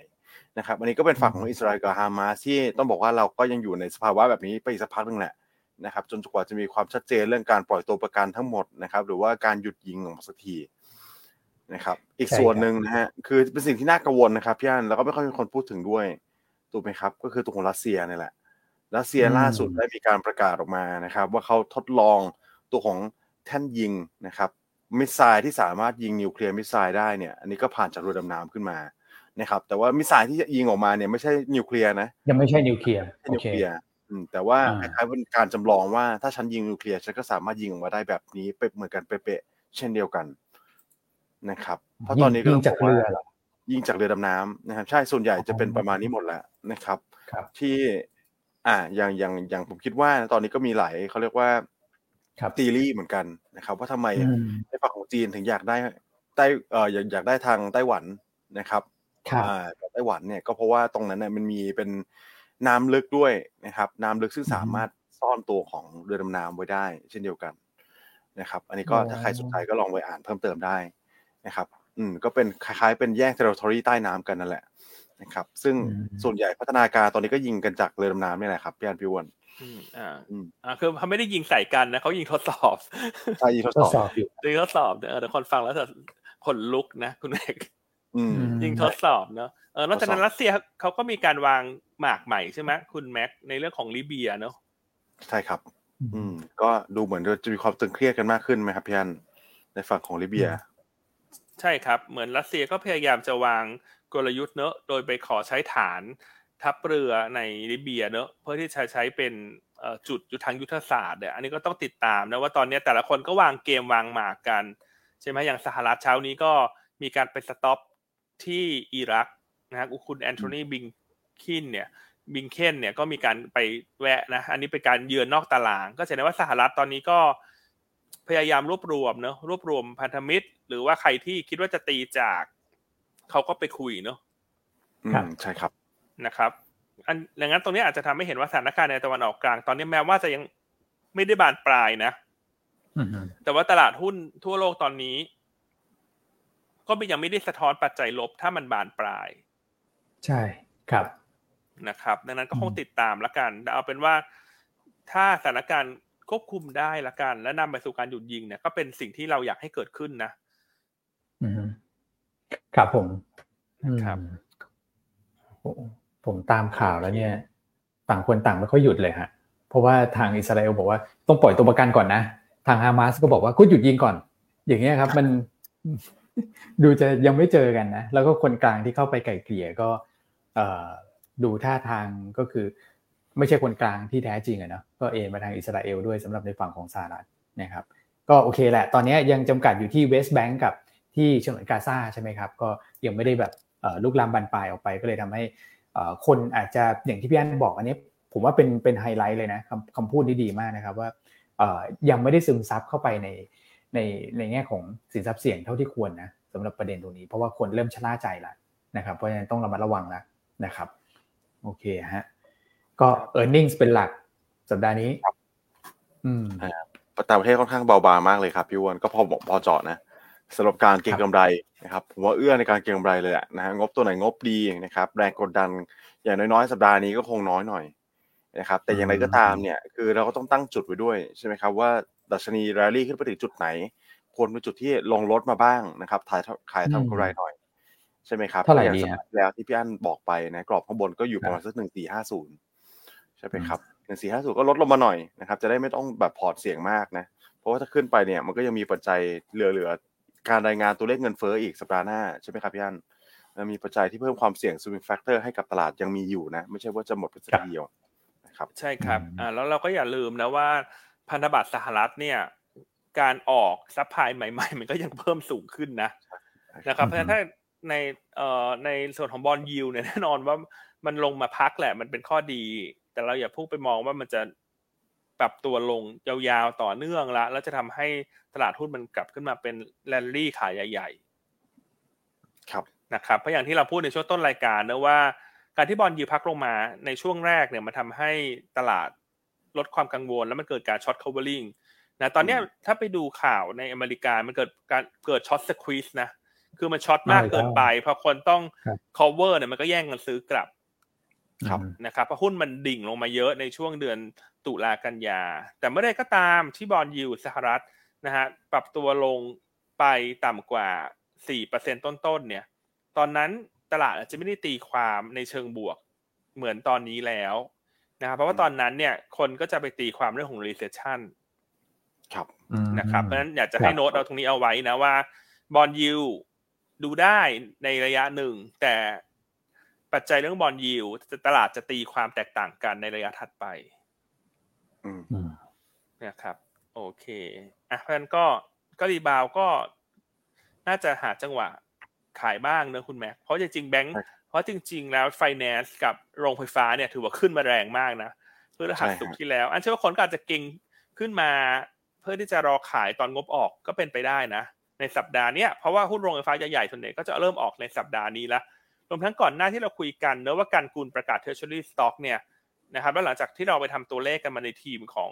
[SPEAKER 3] นะครับ อันนี้ก็เป็นฝั่งของอิสราเอลกับฮามาสที่ต้องบอกว่าเราก็ยังอยู่ในสภาวะแบบนี้ไปอีกสักพักหนึ่งแหละ นะครับจนกว่าจะมีความชัดเจนเรื่องการปล่อยตัวประกันทั้งหมดนะครับ หรือว่าการหยุดยิงออกมาสักทีนะครับ อีก
[SPEAKER 1] ใช่
[SPEAKER 3] ส่วน
[SPEAKER 1] ครับ
[SPEAKER 3] หนึ่งนะฮะคือเป็นสิ่งที่น่ากังวลนะครับพี่อันแล้วก็ไม่ค่อยมีคนพูดถึงด้วยถูกไหมครับ ก็คือตัวของรัสเซียนี่แหละรัสเซีย
[SPEAKER 1] อืม
[SPEAKER 3] ล่าสุดได้มีการประกาศออกมานะครับ ว่าเขาทดลองตัวของแท่นยิงนะครับ missile ที่สามารถยิง nuclear missile ได้เนี่ยอันนี้ก็ผ่านจากเรือดำน้ำขึ้นมานะครับ แต่ว่า missile ที่ยิงออกมาเนี่ยไม่ใช่นิวเคลียร์นะ
[SPEAKER 1] ยังไม่ใช่นิวเคลียร์
[SPEAKER 3] ไม่ใช่
[SPEAKER 1] โอ
[SPEAKER 3] นิว
[SPEAKER 1] เค
[SPEAKER 3] เคลียร์อืม แต่ว่าค
[SPEAKER 1] อ่า
[SPEAKER 3] ล้ายๆเป็นการจำลองว่าถ้าฉันยิงนิวเคลียร์ฉันก็สามารถยิงออกมาได้แบบนี้เป๊ะเหมือนกันเป๊ะๆเช่นเดียวกันนะครับ เพราะตอนนี้ก็
[SPEAKER 1] ยิงจาก
[SPEAKER 3] บว่
[SPEAKER 1] เรือเหรอ
[SPEAKER 3] ยิงจากเรือดำน้ำนะครับ ใช่ส่วนใหญ่จะเป็นประมาณนี้หมดแล้วนะครับ
[SPEAKER 1] ครับ
[SPEAKER 3] ที่ อ่าอย่างอย่างอย่างผมคิดว่าตอนนี้ก็มีหลายเขาเรียกว่า
[SPEAKER 1] ครับ
[SPEAKER 3] theory เหมือนกันนะครับ ว่าทำไม
[SPEAKER 1] อืม
[SPEAKER 3] ในฝั่งของจีนถึงอยากได้ไต้เอ่ออยากอยากได้ทางไต้หวันนะครับ
[SPEAKER 1] ครับ
[SPEAKER 3] อ่ากับไต้หวันเนี่ยก็เพราะว่าตรงนั้นเนี่ยมันมีเป็น น้ำลึกด้วยนะครับ น้ำลึกซึ่ง
[SPEAKER 1] อืม
[SPEAKER 3] สามารถซ่อนตัวของเรือดำน้ำไว้ได้ เช่นเดียวกันนะครับ อันนี้ก็
[SPEAKER 1] อ๋อ
[SPEAKER 3] ถ้าใครสนใจก็ลองไปอ่านเพิ่มเติมได้นะครับ อืมก็เป็นคล้ายๆ เป็นแยก territory ใต้น้ำกันนั่นแหละนะครับ ซึ่งส่วนใหญ่พัฒนาการตอนนี้ก็ยิงกันจากเรือดำน้ำนี่แหละครับพี่อันพี่อ้วน
[SPEAKER 2] อืมอ่า
[SPEAKER 3] อืม
[SPEAKER 2] อ่าคือเขาไม่ได้ยิงใส่กันนะเขายิงทดสอบ
[SPEAKER 3] ใช่ยิงทด
[SPEAKER 1] ท
[SPEAKER 3] ส
[SPEAKER 1] ด
[SPEAKER 3] อบ
[SPEAKER 1] สอบอยู่
[SPEAKER 2] ยิงทดสอบเออแต่คนฟังแล้วจะขนลุกนะคุณเอก
[SPEAKER 3] อืม
[SPEAKER 1] อืม
[SPEAKER 2] ยิงทดสอบเนอะ เออนอกจากนั้น
[SPEAKER 3] ทดสอบ
[SPEAKER 2] รัสเซียเขาก็มีการวางหมากใหม่ใช่ไหมคุณแม็กในเรื่องของลิเบียเนอะ
[SPEAKER 3] ใช่ครับ อืม ก็ดูเหมือนจะมีความตึงเครียดกันมากขึ้นไหมครับพี่อันในฝั่งของลิเบีย
[SPEAKER 2] ใช่ครับ เหมือนรัสเซียก็พยายามจะวางกลยุทธ์เนอะโดยไปขอใช้ฐานทัพเรือในลิเบียเนอะเพื่อที่จะใช้เป็นเอ่อจุดยุทธทางยุทธศาสตร์เนี่ยอันนี้ก็ต้องติดตามนะว่าตอนนี้แต่ละคนก็วางเกมวางหมากกัน ใช่ไหมอย่างสหรัฐเช้านี้ก็มีการไป stop ที่อิรัก นะฮะคุณแอนโทนีบลิงเคนเนี่ยบลิงเคนเนี่ยก็มีการไปแวะนะอันนี้เป็นการเยือนนอกตาราง ก็แสดงว่าสหรัฐตอนนี้ก็พยายามรวบรวมเนอะรวบรวมพันธมิตร หรือว่าใครที่คิดว่าจะตีจากเขาก็ไปคุยเนอะ
[SPEAKER 3] อื
[SPEAKER 1] ครับ
[SPEAKER 3] มใช่ครับ
[SPEAKER 2] นะครับ อันดังนั้นตรงนี้อาจจะทำให้เห็นว่าสถานการณ์ในตะวันออกกลาง ตอนนี้แม้ว่าจะยังไม่ได้บานปลายนะ
[SPEAKER 1] อืม
[SPEAKER 2] แต่ว่าตลาดหุ้นทั่วโลกตอนนี้ ก็ยังไม่ได้สะท้อนปัจจัยลบถ้ามันบานปลาย
[SPEAKER 1] ใช่ครับ
[SPEAKER 2] นะครับ ดังนั้นก็คง
[SPEAKER 1] อืม
[SPEAKER 2] ติดตามละกันแต่เอาเป็นว่าถ้าสถานการณ์ควบคุมได้ละกัน และนำไปสู่การหยุดยิงเนี่ยก็เป็นสิ่งที่เราอยากให้เกิดขึ้นนะ
[SPEAKER 1] อืมครับผม
[SPEAKER 2] ครับ
[SPEAKER 1] อืมผมผมตามข่าวแล้วเนี่ย ต่างคนต่างไม่ค่อยหยุดเลยฮะ เพราะว่าทางอิสราเอลบอกว่าต้องปล่อยตัวประกันก่อนนะ ทางฮามาสก็บอกว่าคุณหยุดยิงก่อน อย่างเงี้ยครับ มัน ดูจะยังไม่เจอกันนะ แล้วก็คนกลางที่เข้าไปไก่เกลี่ยก็ดูท่าทางก็คือ ไม่ใช่คนกลางที่แท้จริงอะเนาะก็เอ็นมาทางอิสราเอลด้วยสำหรับในฝั่งของสหรัฐนะครับ ก็โอเคแหละ ตอนนี้ยังจำกัดอยู่ที่เวสต์แบงก์กับที่ฉนวนกาซาใช่ไหมครับ ก็ยังไม่ได้แบบลุกลามบานปลายออกไปก็เลยทำให้คนอาจจะอย่างที่พี่อันบอกอันนี้ ผมว่าเป็นเป็นไฮไลท์เลยนะคำคำพูดที่ดีมากนะครับว่ายังไม่ได้ซึมซับเข้าไปใน ในในแง่ของสินทรัพย์เสี่ยงเท่าที่ควรนะสำหรับประเด็นตรงนี้ เพราะว่าคนเริ่มชะล่าใจแล้วนะครับเพราะฉะนั้นต้องระมัดระวังแล้วนะครับโอเคฮะก็ e a r n i n g เป็นหลักสัปดาห์นี้
[SPEAKER 3] อืมต่างประเทศค่อนข้างเบาบางมากเลยครับพี่อ้วนก็พอบอกพอเจาะนะสำหรับการเก็งกำไรนะครับผมว่าเอื้อในการเก็งกำไรเลยแหละนะฮะงบตัวไหนงบดีนะครับแรงกดดันอย่างน้อยๆ สัปดาห์นี้ก็คงน้อยหน่อยนะครับแต่อย่างไรก็ตามเนี่ยคือเราก็ต้องตั้งจุดไว้ด้วยใช่ไหมครับว่า ดัชนีแรลลี่ขึ้นไปถึงจุดไหน ควรเป็นจุดที่ลงรถมาบ้างนะครับขายขายทำกำไรหน่อย ใช่ไหมครับ
[SPEAKER 1] เท่าไหร่
[SPEAKER 3] ดีแล้วที่พี่อั้นบอกไปนะกรอบข้างบนก็อยู่ประมาณสักหนึ่งสี่ห้าศูนย์ใช่ไหมครับหนึ่งสี่ห้าศูนย์ก็ลดลงมาหน่อยนะครับ จะได้ไม่ต้องแบบพอร์ตเสี่ยงมากนะ เพราะว่าถ้าขึ้นไปเนี่ยมันก็ยังมีปัจจัยเหลือๆการรายงานตัวเลขเงินเฟ้ออีกสัปดาห์หน้าใช่ไหมครับพี่อั้นมีปัจจัยที่เพิ่มความเสี่ยง swing factor ให้กับตลาดยังมีอยู่นะ ไม่ใช่ว่าจะหมดไปสักเดียวครับ
[SPEAKER 2] ใช่ครับอ่าแล้วเราก็อย่าลืมนะว่า พันธบัตรสหรัฐเนี่ยการออก supply ใหม่ ๆ มันก็ยังเพิ่มสูงขึ้นนะนะครับเพราะฉะนั้นถ้าในเอ่อในส่วนของ bond yield เนี่ยแน่นอนว่ามันลงมาพักแหละ มันเป็นข้อดี แต่เราอย่าเพิ่งไปมองว่ามันจะปรับตัวลงยาวๆต่อเนื่องละแล้วจะทำให้ตลาดหุ้นมันกลับขึ้นมาเป็นแรลลี่ขาใหญ่
[SPEAKER 3] ๆ ครับ
[SPEAKER 2] นะครับเพราะอย่างที่เราพูดในช่วงต้นรายการนะว่า การที่ bond yield พักลงมาในช่วงแรกเนี่ยมันทำให้ตลาด ลดความกังวล แล้วมันเกิดการ short covering นะตอนนี้ถ้าไปดูข่าวในอเมริกามันเกิดการเกิด short squeeze นะคือมัน short มากเกินไปพอคนต้อง cover เนี่ยมันก็แย่งกันซื้อกลับ
[SPEAKER 3] ครับ
[SPEAKER 2] นะครับเพราะหุ้นมันดิ่งลงมาเยอะในช่วงเดือนตุลากันยา แต่เมื่อใดก็ตามที่บอลยูสหรัฐนะฮะปรับตัวลงไปต่ำกว่า 4%ต้นๆเนี่ย ตอนนั้นตลาดอาจจะไม่ได้ตีความในเชิงบวกเหมือนตอนนี้แล้ว นะครับเพราะว่าตอนนั้นเนี่ยคนก็จะไปตีความเรื่องของ recession
[SPEAKER 3] ครับ
[SPEAKER 2] นะครับเพราะฉะนั้นอยากจะให้โน้ตเอาตรงนี้เอาไว้นะว่าbond yield ดูได้ในระยะหนึ่ง แต่ปัจจัยเรื่อง bond yield ตลาดจะตีความแตกต่างกันในระยะถัดไปนะครับ โอเคอะเพราะฉะนั้นก็ก็ rebound ก็น่าจะหาจังหวะขายบ้างเนอะคุณแม็กเพราะจริงๆแบงค์ เพราะจริง ๆ แล้วไฟแนนซ์กับโรงไฟฟ้าเนี่ยถือว่าขึ้นมาแรงมากนะเมื่อพฤหัสศุกร์ที่แล้ว อันเชื่อว่าคนก็อาจจะเก็งขึ้นมา เพื่อที่จะรอขายตอนงบออกก็เป็นไปได้นะ ในสัปดาห์นี้เพราะว่าหุ้นโรงไฟฟ้าใหญ่ๆส่วนใหญ่ก็จะเริ่มออกในสัปดาห์นี้แล้วรวมทั้งก่อนหน้าที่เราคุยกันเนอะว่าการกุลประกาศ Treasury Stock เนี่ยนะครับแล้วหลังจากที่เราไปทำตัวเลขกันมาในทีมของ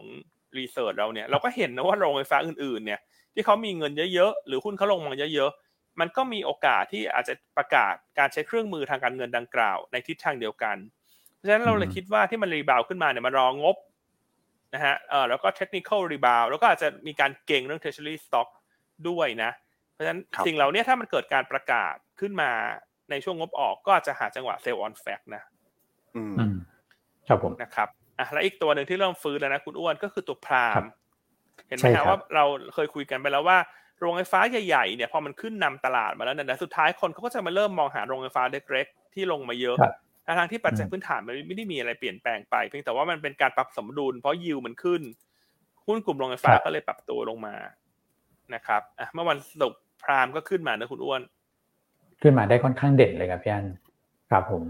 [SPEAKER 2] รีเสิร์ชเราเนี่ยเราก็เห็นนะว่าโรงไฟฟ้าอื่นๆเนี่ยที่เขามีเงินเยอะๆหรือหุ้นเขาลงมาเยอะ มันก็มีโอกาสที่อาจจะประกาศการใช้เครื่องมือทางการเงินดังกล่าว ในทิศทางเดียวกัน เพราะฉะนั้นเราเลยคิดว่าที่มัน rebound ขึ้นมาเนี่ยมันรองบนะฮะเออแล้วก็ technical rebound แล้วก็อาจจะมีการเก็งเรื่อง treasury stock ด้วยนะ เพราะฉะนั้นสิ่งเหล่านี้ถ้ามันเกิดการประกาศขึ้นมาในช่วงงบออกก็อาจจะหาจังหวะ sell on fact นะ
[SPEAKER 3] อืม
[SPEAKER 1] ครับผม
[SPEAKER 2] นะครับอะแล้วอีกตัวหนึ่งที่เริ่มฟื้นแล้วนะคุณอ้วนก็คือตัวพรามเห็นไหมครับว่าเราเคยคุยกันไปแล้วว่า โรงไฟฟ้าใหญ่ๆเนี่ยพอมันขึ้นนำตลาดมาแล้วเนี่ยสุดท้ายคนเขาก็จะมาเริ่มมองหาโรงไฟฟ้าเล็กๆที่ลงมาเยอะทางที่ปัจจัยพื้นฐานมันไม่ได้มีอะไรเปลี่ยนแปลงไปเพียงแต่ว่ามันเป็นการปรับสมดุลเพราะยิวมันขึ้นหุ้นกลุ่มโรงไฟฟ้าก็เลยปรับตัวลงมานะครับอะเมื่อวันศุกร์พรามก็ขึ้นมานะคุณอ้วน
[SPEAKER 1] ขึ้นมาได้ค่อนข้างเด่นเลยครับพี่อันครับผม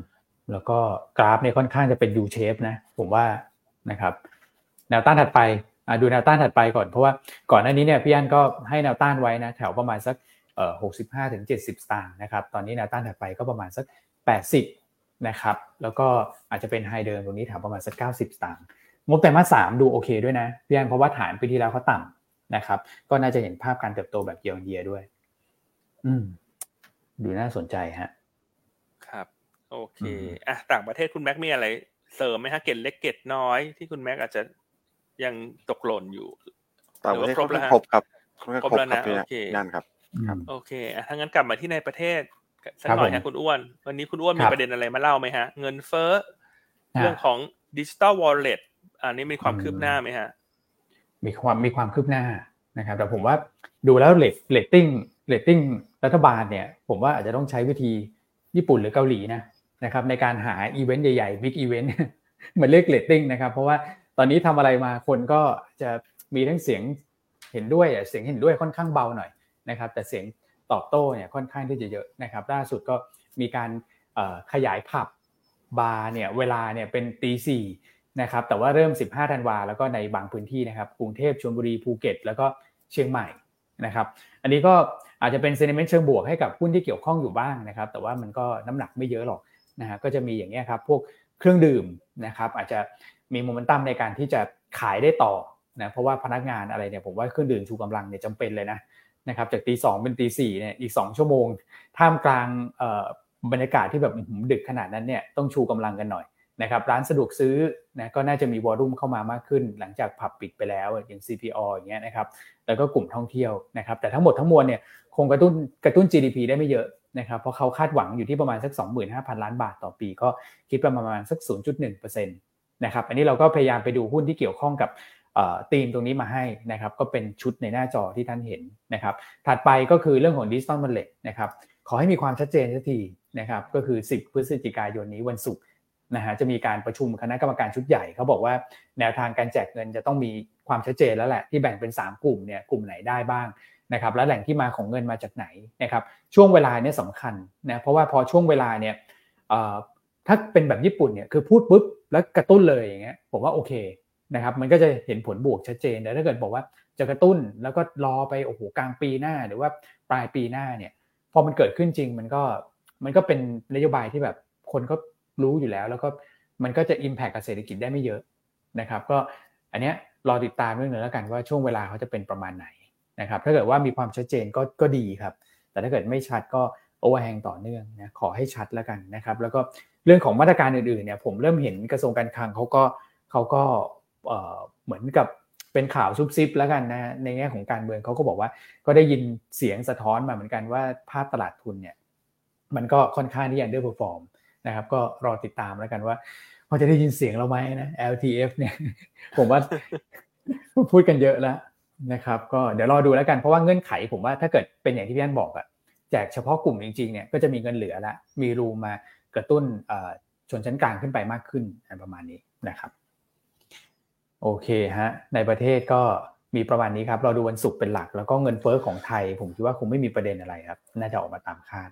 [SPEAKER 1] แล้วก็กราฟเนี่ยค่อนข้างจะเป็น U shape นะ ผมว่านะครับ แนวต้านถัดไป ดูแนวต้านถัดไปก่อนเพราะว่าก่อนหน้านี้เนี่ยพี่อันก็ให้แนวต้านไว้นะแถวประมาณสักเอ่อหกสิบห้าถึงเจ็ดสิบตางค์นะครับตอนนี้แนวต้านถัดไปก็ประมาณสักแปดสิบนะครับแล้วก็อาจจะเป็น high เดิมตรงนี้แถวประมาณสักเก้าสิบตางค์งบไตรมาสสามดูโอเคด้วยนะพี่อันเพราะว่าฐานปีที่แล้วเขาต่ำนะครับก็น่าจะเห็นภาพการเติบโตแบบเยียร์เยียด้วย อืมดูน่าสนใจฮะ
[SPEAKER 2] ครับโอเคอะต่างประเทศคุณแม็กมีอะไรเสริมไหมฮะเกร็ดเล็กเกร็ดน้อยที่คุณแม็กอาจจะ ยังตกหล่นอยู่
[SPEAKER 3] ต่างประเทศครบแล้วครบครับ
[SPEAKER 2] ครบแล้วนะโอเค
[SPEAKER 3] นั่นครับ
[SPEAKER 2] โอเคถ้างั้นกลับมาที่ในประเทศสักหน่อยฮะคุณอ้วน วันนี้คุณอ้วนมีประเด็นอะไรมาเล่าไหมฮะ เงินเฟ้อเรื่องของ digital wallet อันนี้มีความคืบหน้าไหมฮะ
[SPEAKER 1] มีความมีความคืบหน้านะครับ แต่ผมว่าดูแล้วเรต rating rating รัฐบาลเนี่ย ผมว่าอาจจะต้องใช้วิธีญี่ปุ่นหรือเกาหลีนะนะครับในการหาอีเวนต์ใหญ่ๆ big event เหมือนเรียกเลตติ้งนะครับ เพราะว่า ตอนนี้ทำอะไรมาคนก็จะมีทั้งเสียงเห็นด้วยเสียงเห็นด้วยค่อนข้างเบาหน่อยนะครับ แต่เสียงตอบโต้เนี่ยค่อนข้างที่จะเยอะนะครับ ล่าสุดก็มีการขยายผับบาร์เนี่ยเวลาเนี่ยเป็นตีสี่นะครับแต่ว่าเริ่ม 15 ธันวาแล้วก็ในบางพื้นที่นะครับกรุงเทพชลบุรีภูเก็ต แล้วก็เชียงใหม่นะครับอันนี้ก็อาจจะเป็น sentiment เชิงบวกให้กับหุ้นที่เกี่ยวข้องอยู่บ้างนะครับแต่ว่ามันก็น้ำหนักไม่เยอะหรอกนะฮะก็จะมีอย่างนี้ครับพวกเครื่องดื่มนะครับอาจจะ มีโมเมนตัมในการที่จะขายได้ต่อนะเพราะว่าพนักงานอะไรเนี่ยผมว่าเครื่องดื่มชูกำลังเนี่ยจำเป็นเลยนะนะครับจากตีสองเป็นตีสี่เนี่ยอีก 2 ชั่วโมง ท่ามกลางบรรยากาศที่แบบดึกขนาดนั้นเนี่ยต้องชูกำลังกันหน่อยนะครับร้านสะดวกซื้อนะก็น่าจะมีวอลุ่มเข้ามามากขึ้น หลังจากผับปิดไปแล้วอย่าง CPO อย่างเงี้ยนะครับแล้วก็กลุ่มท่องเที่ยวนะครับแต่ทั้งหมดทั้งมวลเนี่ยคงกระตุ้นกระตุ้น GDP ได้ไม่เยอะนะครับเพราะเขาคาดหวังอยู่ที่ประมาณสัก 25,000 ล้านบาทต่อปี ก็คิดประมาณสัก 0.1%น นะครับอันนี้เราก็พยายามไปดูหุ้นที่เกี่ยวข้องกับธีมตรงนี้มาให้นะครับก็เป็นชุดในหน้าจอที่ท่านเห็นนะครับถัดไปก็คือเรื่องของดิจิตอลมันเล็ตนะครับขอให้มีความชัดเจนสักทีนะครับก็คือ 10 พฤศจิกายนนี้วันศุกร์นะฮะจะมีการประชุมคณะกรรมการชุดใหญ่เขาบอกว่าแนวทางการแจกเงินจะต้องมีความชัดเจนแล้วแหละที่แบ่งเป็น 3 กลุ่มเนี่ยกลุ่มไหนได้บ้างนะครับและแหล่งที่มาของเงินมาจากไหนนะครับช่วงเวลาเนี่ยสำคัญนะเพราะว่าพอช่วงเวลาเนี่ย ถ้าเป็นแบบญี่ปุ่นเนี่ยคือพูดปุ๊บแล้วกระตุ้นเลยอย่างเงี้ยผมว่าโอเคนะครับมันก็จะเห็นผลบวกชัดเจนแต่ถ้าเกิดบอกว่าจะกระตุ้นแล้วก็รอไปโอ้โหกลางปีหน้าหรือว่าปลายปีหน้าเนี่ยพอมันเกิดขึ้นจริงมันก็มันก็เป็นนโยบายที่แบบคนก็รู้อยู่แล้ว แล้วก็มันก็จะ impact กับเศรษฐกิจได้ไม่เยอะนะครับ ก็อันเนี้ยรอติดตามเรื่องนึงแล้วกันว่าช่วงเวลาเขาจะเป็นประมาณไหนนะครับ ถ้าเกิดว่ามีความชัดเจนก็ก็ดีครับ แต่ถ้าเกิดไม่ชัดก็ overhang ต่อเนื่องนะขอให้ชัดแล้วกันนะครับ แล้วก็ เรื่องของมาตรการอื่นๆเนี่ยผมเริ่มเห็นกระทรวงการคลังเขาก็เขาก็เหมือนกับเป็นข่าวซุบซิบแล้วกันนะในแง่ของการเมืองเขาก็บอกว่าก็ได้ยินเสียงสะท้อนมาเหมือนกันว่าภาพตลาดทุนเนี่ยมันก็ค่อนข้างที่จะ underperform นะครับก็รอติดตามแล้วกันว่าพอจะได้ยินเสียงเราไหมนะ LTF เนี่ยผมว่าพูดกันเยอะแล้วนะครับ ก็เดี๋ยวรอดูแล้วกันเพราะว่าเงื่อนไข ผมว่าถ้าเกิดเป็นอย่างที่พี่อันบอกอะแจกเฉพาะกลุ่มจริงๆเนี่ยก็จะมีเงินเหลือละมีรูมา กระตุ้นชนชั้นกลางขึ้นไปมากขึ้นประมาณนี้นะครับ โอเคฮะในประเทศก็มีประมาณนี้ครับ เราดูวันศุกร์เป็นหลัก แล้วก็เงินเฟ้อของไทย ผมคิดว่าคงไม่มีประเด็นอะไรครับ น่าจะออกมาตามคาด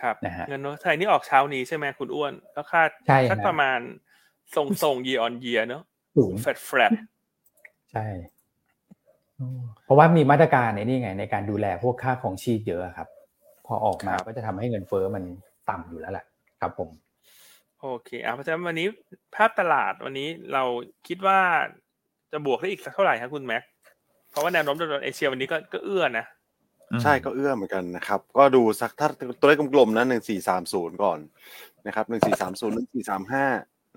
[SPEAKER 2] ครับ
[SPEAKER 1] นะฮะ
[SPEAKER 2] เงินเฟ้อไทยนี่ออกเช้านี้ใช่ไหมคุณอ้วนก็คาดสักประมาณทรงทรง year on year เนอะ
[SPEAKER 1] สูง
[SPEAKER 2] flat flat
[SPEAKER 1] ใช่ เพราะว่ามีมาตรการในนี่ไง ในการดูแลพวกค่าครองชีพเยอะครับ พอออกมาก็จะทำให้เงินเฟ้อมันต่ำอยู่แล้วแหละ ครับผม
[SPEAKER 2] โอเคอะเพราะฉะนั้นวันนี้ภาพตลาดวันนี้เราคิดว่าจะบวกได้อีกสักเท่าไหร่ครับคุณแม็กเพราะว่าแนวโน้มโดยเอเชียวันนี้ก็ก็เอื้อนะ
[SPEAKER 3] ใช่ก็เอื้อเหมือนกันนะครับ ก็ดูสักถ้าตัวเลขกลมๆนะหนึ่งสี่สามศูนย์ก่อนนะครับหนึ่งสี่สามศูนย์หนึ่งสี่สามห้า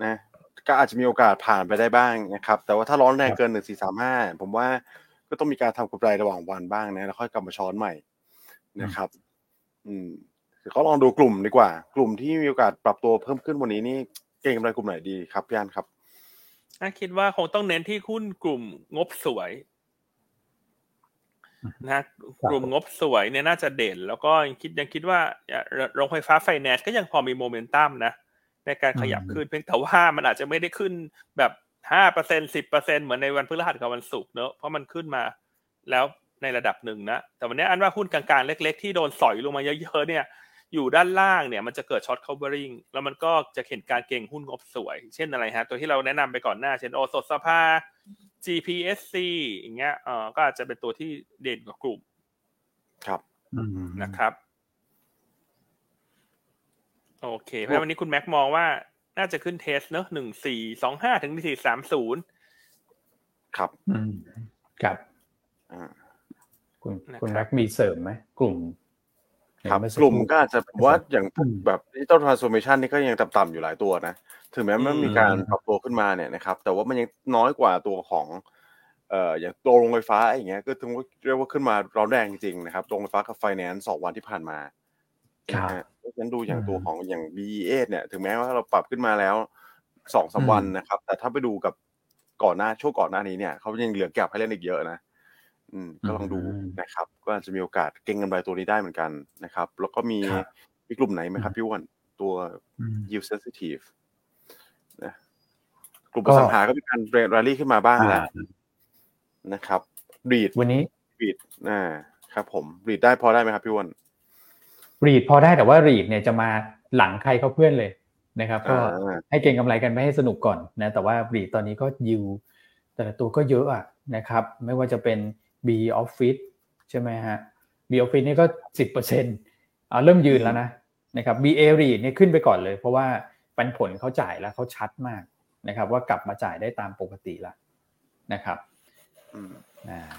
[SPEAKER 3] นะก็อาจจะมีโอกาสผ่านไปได้บ้างนะครับ แต่ว่าถ้าร้อนแรงเกินหนึ่งสี่สามห้าผมว่าก็ต้องมีการทำกำไรระหว่างวันบ้างนะแล้วค่อยกลับมาช้อนใหม่นะครับ อืม เขาลองดูกลุ่มดีกว่า กลุ่มที่มีโอกาสปรับตัวเพิ่มขึ้นวันนี้นี่เก่งกำไรกลุ่มไหนดีครับพี่อันครับ
[SPEAKER 2] น่าคิดว่าคงต้องเน้นที่หุ้นกลุ่มงบสวยนะกลุ่มงบสวยเนี่ยน่าจะเด่น แล้วก็ยังคิดยังคิดว่าโรงไฟฟ้าไฟแนนซ์ก็ยังพอมีโมเมนตัมนะในการขยับขึ้นเพียงแต่ว่ามันอาจจะไม่ได้ขึ้นแบบห้าเปอร์เซ็นสิบเปอร์เซ็นเหมือนในวันพฤหัสกับวันศุกร์เนอะเพราะมันขึ้นมาแล้วในระดับหนึ่งนะแต่วันนี้อันว่าหุ้นกลางๆเล็ก ๆ ที่โดนสอยลงมาเยอะๆเนี่ย อยู่ด้านล่างเนี่ยมันจะเกิดช็อต covering แล้วมันก็จะเห็นการเก็งหุ้นงบสวย เช่นอะไรฮะ ตัวที่เราแนะนำไปก่อนหน้า เช่นโอสถสภา GPSC อย่างเงี้ยเออก็อาจจะเป็นตัวที่เด่นกว่ากลุ่ม
[SPEAKER 3] ครับ
[SPEAKER 2] นะครับ โอเค เพราะวันนี้คุณแม็กมองว่าน่าจะขึ้น test เนอะหนึ่งสี่สองห้าถึงสี่สามศูนย์
[SPEAKER 3] ครับ
[SPEAKER 1] อืมครับคุณคุณแม็กมีเสริมไหมกลุ่ม
[SPEAKER 3] ครับกลุ่มก็อาจจะว่าอย่างแบบ digital transformation นี่ก็ยังต่ำๆอยู่หลายตัวนะ ถึงแม้มันมีการปรับตัวขึ้นมาเนี่ยนะครับ แต่ว่ามันยังน้อยกว่าตัวของเอ่ออย่างตัวโรงไฟฟ้าอย่างเงี้ยก็ถึงว่าเรียกว่าขึ้นมาร้อนแรงจริงๆนะครับโรงไฟฟ้ากับไฟแนนซ์สองวันที่ผ่านมา
[SPEAKER 1] ครับ
[SPEAKER 3] เพราะฉะนั้นดูอย่างตัวของอย่าง BEA เนี่ย ถึงแม้ว่าเราปรับขึ้นมาแล้วสองสาวันนะครับ แต่ถ้าไปดูกับก่อนหน้าช่วงก่อนหน้านี้เนี่ยเขายังเหลือแก็บให้เล่นอีกเยอะนะ อืมก็ลองดูนะครับ ก็อาจจะมีโอกาสเก็งกำไรตัวนี้ได้เหมือนกันนะครับ แล้วก็มีมีกลุ่มไหนไหมครับพี่อ้วนตัว yield sensitive นะกลุ่มอสังหาก็มีการเรลลี่ขึ้นมาบ้างแล้วนะครับ REIT
[SPEAKER 1] วันนี้
[SPEAKER 3] REIT อ่าครับ ผม REIT ได้พอได้ไหมครับพี่อ้วน
[SPEAKER 1] REIT พอได้แต่ว่า REIT เนี่ยจะมาหลังใครเขาเพื่อนเลยนะครับ ก็ให้เก็งกำไรกันไม่ให้สนุกก่อนนะแต่ว่า REIT ตอนนี้ก็ yield แต่ละตัวก็เยอะอะนะครับ ไม่ว่าจะเป็น B Office ใช่ไหมฮะ B Office นี่ก็สิบเปอร์เซ็นต์เริ่มยืนแล้วนะนะครับ BA REIT เนี่ยขึ้นไปก่อนเลย เพราะว่าปันผลเขาจ่ายแล้วเขาชัดมากนะครับว่ากลับมาจ่ายได้ตามปกติแล้วนะครับ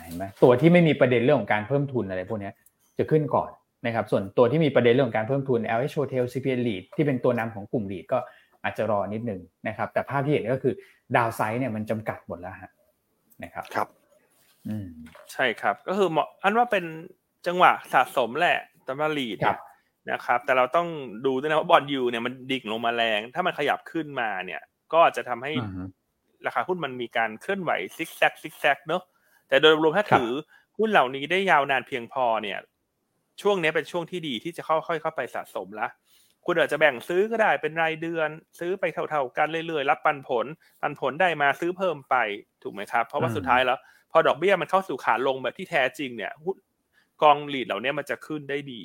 [SPEAKER 1] เห็นไหมตัวที่ไม่มีประเด็นเรื่องของการเพิ่มทุนอะไรพวกนี้จะขึ้นก่อนนะครับส่วนตัวที่มีประเด็นเรื่องของการเพิ่มทุน LH Hotel CPN REIT ที่เป็นตัวนำของกลุ่ม REIT ก็อาจจะรอนิดนึงนะครับแต่ภาพที่เห็นก็คือdownside เนี่ยมันจำกัดหมดแล้วฮะนะครับ
[SPEAKER 3] ครับ
[SPEAKER 2] ใช่ครับ ก็คือเหมาะอันว่าเป็นจังหวะสะสมแหละตัว REIT นะครับ แต่เราต้องดูด้วยนะว่า bond yield เนี่ยมันดิ่งลงมาแรง ถ้ามันขยับขึ้นมาเนี่ย ก็อาจจะทำให้ราคาหุ้นมันมีการเคลื่อนไหวซิกแซกซิกแซกเนอะแต่โดยรวมถ้าถือหุ้นเหล่านี้ได้ยาวนานเพียงพอเนี่ย ช่วงนี้เป็นช่วงที่ดีที่จะค่อยๆเข้าไปสะสมละ คุณอาจจะแบ่งซื้อก็ได้เป็นรายเดือน ซื้อไปเท่าๆกันเรื่อยๆ รับปันผล ปันผลได้มาซื้อเพิ่มไปถูกไหมครับ เพราะว่าสุดท้ายแล้ว พอดอกเบี้ยมันเข้าสู่ขาลงแบบที่แท้จริงเนี่ยกองหลีดเหล่านี้มันจะขึ้นได้ดี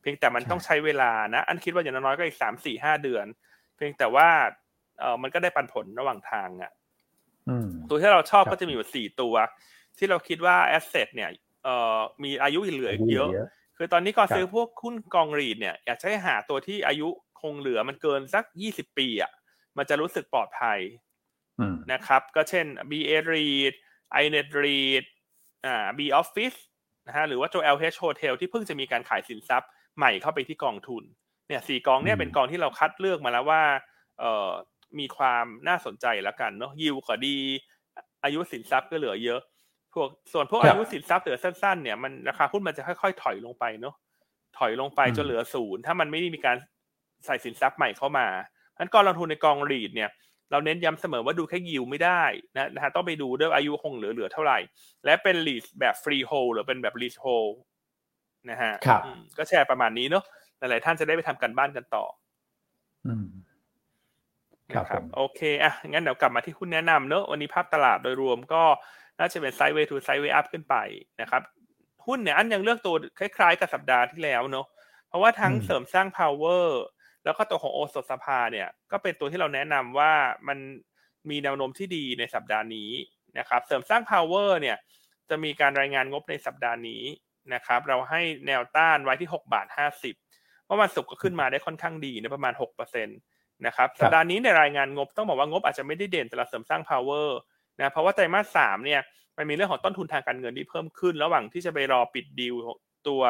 [SPEAKER 2] เพียงแต่มันต้องใช้เวลานะ อันคิดว่าอย่างน้อยก็อีกสามสี่ห้าเดือน เพียงแต่ว่าเออมันก็ได้ปันผลระหว่างทางอะตัวที่เราชอบก็จะมีอยู่สี่ตัว ที่เราคิดว่าแอสเซทเนี่ยเอ่อมีอายุเหลือเยอะ คือตอนนี้ก่อนซื้อพวกหุ้นกองรีดเนี่ยอยากให้หาตัวที่อายุคงเหลือมันเกินสักยี่สิบปีอะมันจะรู้สึกปลอดภัยนะครับ ก็เช่น BA Read iNet Read อ่า B Office นะฮะหรือว่าตัว LH Hotel ที่เพิ่งจะมีการขายสินทรัพย์ใหม่เข้าไปที่กองทุนเนี่ยสี่กองเนี่ยเป็นกองที่เราคัดเลือกมาแล้วว่าเอ่อมีความน่าสนใจแล้วกันเนาะยิวก็ดี อายุสินทรัพย์ก็เหลือเยอะ พวกส่วนพวกอายุสินทรัพย์เหลือสั้นๆเนี่ยมันราคาหุ้นมันจะค่อยๆถอยลงไปเนาะถอยลงไปจนเหลือศูนย์ถ้ามันไม่ได้มีการใส่สินทรัพย์ใหม่เข้ามาอันกองลงทุนในกองรีดเนี่ย เราเน้นย้ำเสมอว่าดูแค่ยิวไม่ได้นะนะฮะต้องไปดูด้วยอายุคงเหลือเหลือเท่าไหร่ และเป็นลีสแบบฟรีโฮลหรือเป็นแบบลีสโฮลนะฮะ
[SPEAKER 1] ครับ
[SPEAKER 2] ก็แชร์ประมาณนี้เนาะหลายๆท่านจะได้ไปทำกันบ้านกันต่อ
[SPEAKER 1] อืม
[SPEAKER 2] ครับ โอเคอะงั้นเดี๋ยวกลับมาที่คุณแนะนำเนอะวันนี้ภาพตลาดโดยรวมก็ น่าจะเป็น sideway to sideway up ขึ้นไปนะครับ หุ้นเนี่ยอันยังเลือกตัวคล้ายๆกับสัปดาห์ที่แล้วเนอะเพราะว่าทั้งเสริมสร้าง power แล้วก็ตัวของโอสถสภาเนี่ยก็เป็นตัวที่เราแนะนำว่ามันมีแนวโน้มที่ดีในสัปดาห์นี้นะครับ เสริมสร้าง power เนี่ยจะมีการรายงานงบในสัปดาห์นี้นะครับ เราให้แนวต้านไว้ที่6บาท50เมื่อวันศุกร์ก็ขึ้นมาได้ค่อนข้างดีนะประมาณ6%นะครับสัปดาห์นี้ในรายงานงบต้องบอกว่างบอาจจะไม่ได้เด่นแต่เราเสริมสร้าง power นะเพราะว่าไตรมาสสามเนี่ยมันมีเรื่องของต้นทุนทางการเงินที่เพิ่มขึ้น ระหว่างที่จะไปรอปิดดีลตัว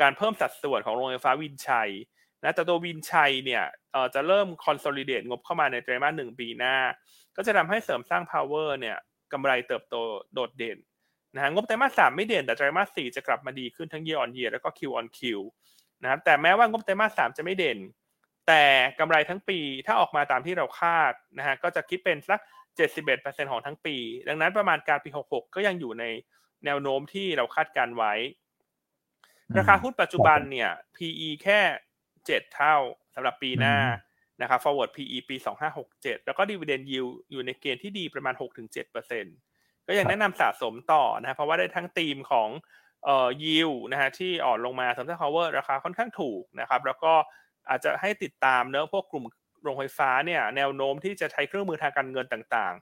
[SPEAKER 2] การเพิ่มสัดส่วนของโรงไฟฟ้าวินชัยนะแต่ตัววินชัยเนี่ยเอ่อจะเริ่ม consolidate งบเข้ามาในไตรมาสหนึ่งปีหน้า ก็จะทำให้เสริมสร้าง power เนี่ยกำไรเติบโตโดดเด่นนะฮะงบไตรมาสสามไม่เด่นแต่ไตรมาสสี่จะกลับมาดีขึ้นทั้ง year on year แล้วก็ Q on Q นคิวนะครับแต่แม้ว่างบไตรมาสสามจะไม่เด่น แต่กำไรทั้งปีถ้าออกมาตามที่เราคาดนะฮะก็จะคิดเป็นสัก 71%ของทั้งปี ดังนั้นประมาณการปี 66 ก็ยังอยู่ในแนวโน้มที่เราคาดการไว้ ราคาหุ้นปัจจุบันเนี่ย PE แค่เจ็ดเท่าสำหรับปีหน้านะครับ forward PE ปีสองห้าหกเจ็ดแล้วก็ dividend yield อยู่ในเกณฑ์ที่ดีประมาณหกถึงเจ็ดเปอร์เซ็นก็ยังแนะนำสะสมต่อนะเพราะว่าได้ทั้งธีมของเอ่อ yield นะฮะที่อ่อนลงมาสำหรับ power ราคาค่อนข้างถูกนะครับ แล้วก็อาจจะให้ติดตามเนอะพวกกลุ่ม โรงไฟฟ้าเนี่ย แนวโน้มที่จะใช้เครื่องมือทางการเงินต่าง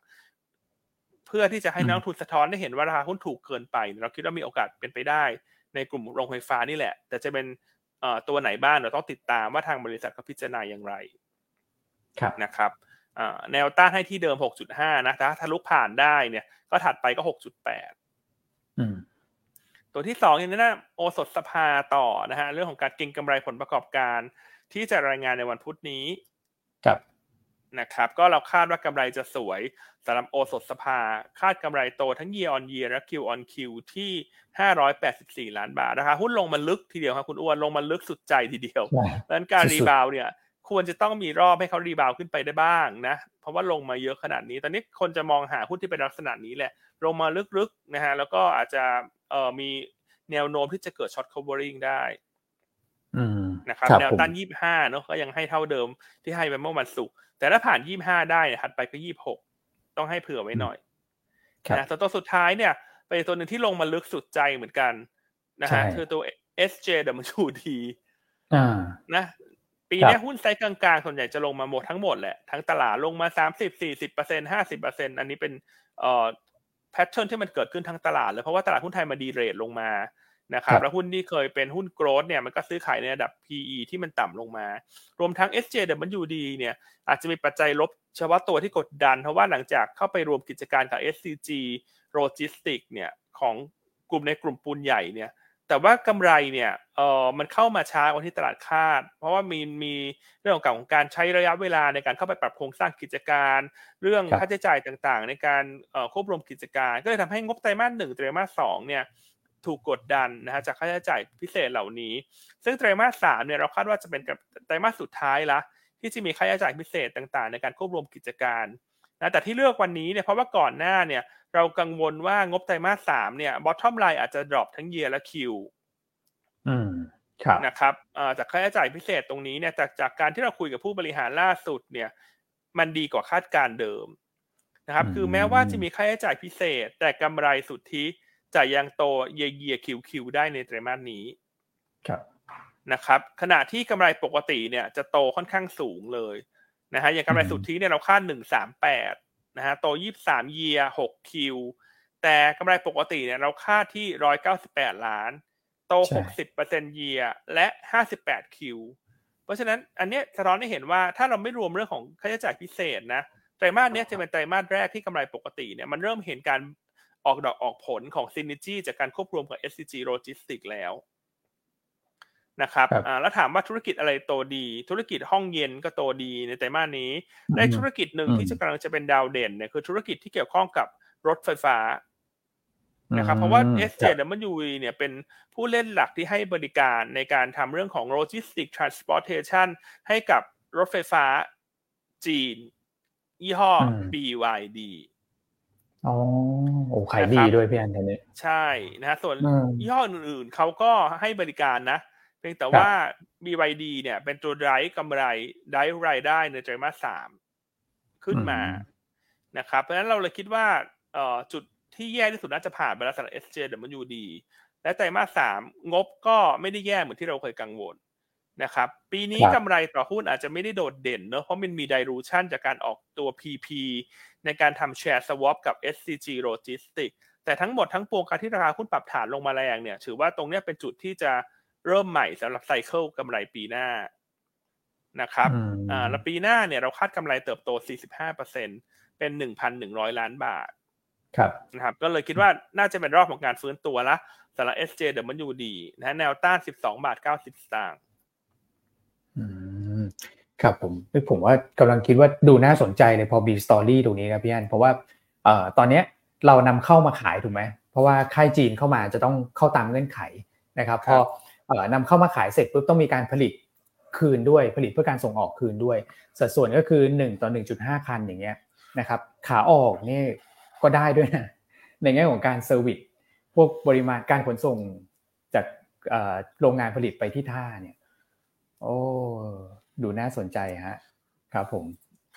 [SPEAKER 2] ๆ เพื่อที่จะให้นักทุนสะท้อนได้เห็นว่าราคาหุ้นถูกเกินไป เราคิดว่ามีโอกาสเป็นไปได้ ในกลุ่มโรงไฟฟ้านี่แหละ แต่จะเป็นตัวไหนบ้างเราต้องติดตามว่าทางบริษัทเขาพิจารณาอย่างไรนะครับแนวต้านให้ที่เดิม 6.5 นะถ้าทะลุผ่านได้เนี่ย ก็ถัดไปก็ 6.8 ตัวที่สองอย่างนี้นะโอสถสภาต่อนะฮะเรื่องของการเก็งกำไรผลประกอบการที่จะรายงานในวันพุธนี้
[SPEAKER 1] ครับ
[SPEAKER 2] นะครับ ก็เราคาดว่ากำไรจะสวยสำหรับโอสถสภา คาดกำไรโตทั้ง year on year และ Q on Q ที่ 584 ล้านบาทนะคะหุ้นลงมาลึกทีเดียวครับคุณอ้วนลงมาลึกสุดใจทีเดียวดังนั้นการ rebound เนี่ยควรจะต้องมีรอบให้เขา rebound ขึ้นไปได้บ้างนะ เพราะว่าลงมาเยอะขนาดนี้ ตอนนี้คนจะมองหาหุ้นที่เป็นลักษณะนี้แหละ ลงมาลึกๆนะฮะ แล้วก็อาจจะเอ่อมีแนวโน้มที่จะเกิดช็อต covering ได้ นะครับแนวต้านยี่ห้าเนาะก็ยังให้เท่าเดิมที่ให้ไปเมื่อวันศุกร์แต่ถ้าผ่านยี่ห้าได้ถัดไปก็ยี่หกต้องให้เผื่อไว้หน่อยนะตัวสุดท้ายเนี่ยเป็นตัวหนึ่งที่ลงมาลึกสุดใจเหมือนกันนะฮะคือตัว SJWD นะปีนี้หุ้นไซส์กลางๆ ส่วนใหญ่จะลงมาหมดทั้งหมดแหละ ทั้งตลาดลงมาสามสิบสี่สิบเปอร์เซ็นห้าสิบเปอร์เซ็นอันนี้เป็นเอ่อแพทเทิร์นที่มันเกิดขึ้นทั้งตลาดเลย เพราะว่าตลาดหุ้นไทยมาดีเรทลงมา นะครับแล้วหุ้นที่เคยเป็นหุ้นโกรดเนี่ยมันก็ซื้อขายในระดับ PE ที่มันต่ำลงมา รวมทั้ง SJWD เนี่ยอาจจะมีปัจจัยลบเฉพาะตัวที่กดดัน เพราะว่าหลังจากเข้าไปรวมกิจการกับ SCG Logistics เนี่ยของกลุ่มในกลุ่มปูนใหญ่เนี่ยแต่ว่ากำไรเนี่ยเออมันเข้ามาช้ากว่าที่ตลาดคาด เพราะว่ามีมีเรื่องของการใช้ระยะเวลาในการเข้าไปปรับโครงสร้างกิจการ เรื่องค่าใช้จ่ายต่างๆ ในการควบรวมกิจการ ก็เลยทำให้งบไตรมาสหนึ่งไตรมาสสองเนี่ย ถูกกดดันนะฮะจากค่าใช้จ่ายพิเศษเหล่านี้ ซึ่งไตรมาสสามเนี่ยเราคาดว่าจะเป็นกับไตรมาสสุดท้ายละที่จะมีค่าใช้จ่ายพิเศษต่างๆ ในการควบรวมกิจการนะแต่ที่เลือกวันนี้เนี่ยเพราะว่าก่อนหน้าเนี่ยเรากังวลว่างบไตรมาสสามเนี่ย bottom line อาจจะ drop ทั้ง year และ Q
[SPEAKER 1] อืมครับ
[SPEAKER 2] นะครับจากค่าใช้จ่ายพิเศษตรงนี้เนี่ยจากจากการที่เราคุยกับผู้บริหารล่าสุดเนี่ย มันดีกว่าคาดการเดิมนะครับ คือแม้ว่าจะมีค่าใช้จ่ายพิเศษ แต่กำไรสุทธิ จะยังโตเยียเยียคิวคิวได้ในไตรมาสนี้
[SPEAKER 1] ครับ
[SPEAKER 2] นะครับ ขณะที่กำไรปกติเนี่ยจะโตค่อนข้างสูงเลยนะฮะอย่างกำไรสุทธิเนี่ยเราคาดหนึ่งสามแปดนะฮะโตยี่สามเยียหกคิวแต่กำไรปกติเนี่ยเราคาดที่ร้อยเก้าสิบแปดล้าน โต60%เยียและ58คิวเพราะฉะนั้นอันนี้สะท้อนให้เห็นว่าถ้าเราไม่รวมเรื่องของค่าใช้จ่ายพิเศษนะไตรมาสนี้จะเป็นไตรมาสแรกที่กำไรปกติเนี่ยมันเริ่มเห็นการ ออกดอกออกผลของซินิจี้จากการควบรวมกับ SCG Logistics แล้วนะครับอ่าแล้วถามว่าธุรกิจอะไรโตดี ธุรกิจห้องเย็นก็โตดีในไตรมาสนี้ได้ธุรกิจหนึ่งที่จะกำลังจะเป็นดาวเด่นเนี่ยคือธุรกิจที่เกี่ยวข้องกับรถไฟฟ้านะครับเพราะว่า SJW เนี่ยเป็นผู้เล่นหลักที่ให้บริการในการทำเรื่องของ logistic transportation ให้กับรถไฟฟ้าจีน ยี่ห้อ BYD
[SPEAKER 1] อ๋อโอ้ขายดีด้วยพี่อันนี้
[SPEAKER 2] ใช่นะฮะส่วนยี่ห้ออื่นๆเขาก็ให้บริการนะเพียงแต่ว่า BYD เนี่ย เป็นตัวไดร์กำไรไดร์รายได้ในไตรมาสสามขึ้นมานะครับ เพราะฉะนั้นเราเลยคิดว่าจุดที่แย่ที่สุดน่าจะผ่านไปแล้วสำหรับ SJWD และไตรมาสสามงบก็ไม่ได้แย่เหมือนที่เราเคยกังวล นะครับ ปีนี้กำไรต่อหุ้นอาจจะไม่ได้โดดเด่นเนอะเพราะมันมีดิรูชันจากการออกตัว PP ในการทำแชร์สวอปกับ SCG Logistics แต่ทั้งหมดทั้งปวงการที่ราคาหุ้นปรับฐานลงมาแรงเนี่ย ถือว่าตรงนี้เป็นจุดที่จะเริ่มใหม่สำหรับไซเคิลกำไรปีหน้านะครับอ่าแล้วปีหน้าเนี่ยเราคาดกำไรเติบโต 45%เป็น 1,100 ล้านบาท
[SPEAKER 1] ครับ
[SPEAKER 2] นะครับ ก็เลยคิดว่าน่าจะเป็นรอบของการฟื้นตัวละสำหรับ SJWD นะแนวต้าน 12 บาท 90สตางค์
[SPEAKER 1] อืม ครับผมผมว่ากำลังคิดว่าดูน่าสนใจเลยพอบีสตอรี่ตรงนี้นะพี่อันเพราะว่าเอ่อตอนนี้เรานำเข้ามาขายถูกไหมเพราะว่าค่ายจีนเข้ามาจะต้องเข้าตามเงื่อนไขนะครับพอเอ่อนำเข้ามาขายเสร็จปุ๊บต้องมีการผลิตคืนด้วยผลิตเพื่อการส่งออกคืนด้วย สัดส่วนก็คือ 1 ต่อ 1.5 คันอย่างเงี้ยนะครับขาออกนี่ก็ได้ด้วยนะในแง่ของการเซอร์วิสพวกปริมาณการขนส่งจากโรงงานผลิตไปที่ท่าเนี่ยโอ้ ดูน่าสนใจฮะ ครับผม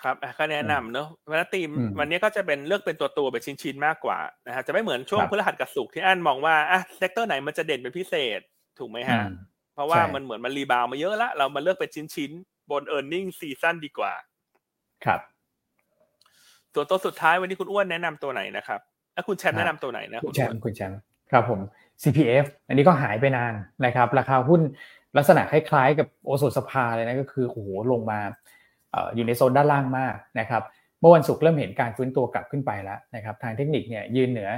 [SPEAKER 2] ครับก็แนะนำเนอะวันนี้ทีมวันนี้ก็จะเป็นเลือกเป็นตัวตัวแบบชิ้นๆมากกว่านะฮะจะไม่เหมือนช่วงพฤหัสกับศุกร์ที่อันมองว่าอะ sector ไหนมันจะเด่นเป็นพิเศษถูกไหมฮะ เพราะว่ามันเหมือนมัน rebound มาเยอะละเรามาเลือกเป็นชิ้นๆบน earning season ดีกว่า
[SPEAKER 1] ครับ
[SPEAKER 2] ตัวตัวสุดท้ายวันนี้คุณอ้วนแนะนำตัวไหนนะครับแล้วคุณแชมป์แนะนำตัวไหนนะ
[SPEAKER 1] คุณแชมป์คุณแชมป์ครับผม CPF อันนี้ก็หายไปนานนะครับ ราคาหุ้น ลักษณะคล้ายๆ กับโอสถสภาเลยนะก็คือโอ้โหลงมาอยู่ในโซนด้านล่างมากนะครับเมื่อวันศุกร์เริ่มเห็นการฟื้นตัวกลับขึ้นไปแล้วนะครับทางเทคนิคเนี่ยยืนเหนือ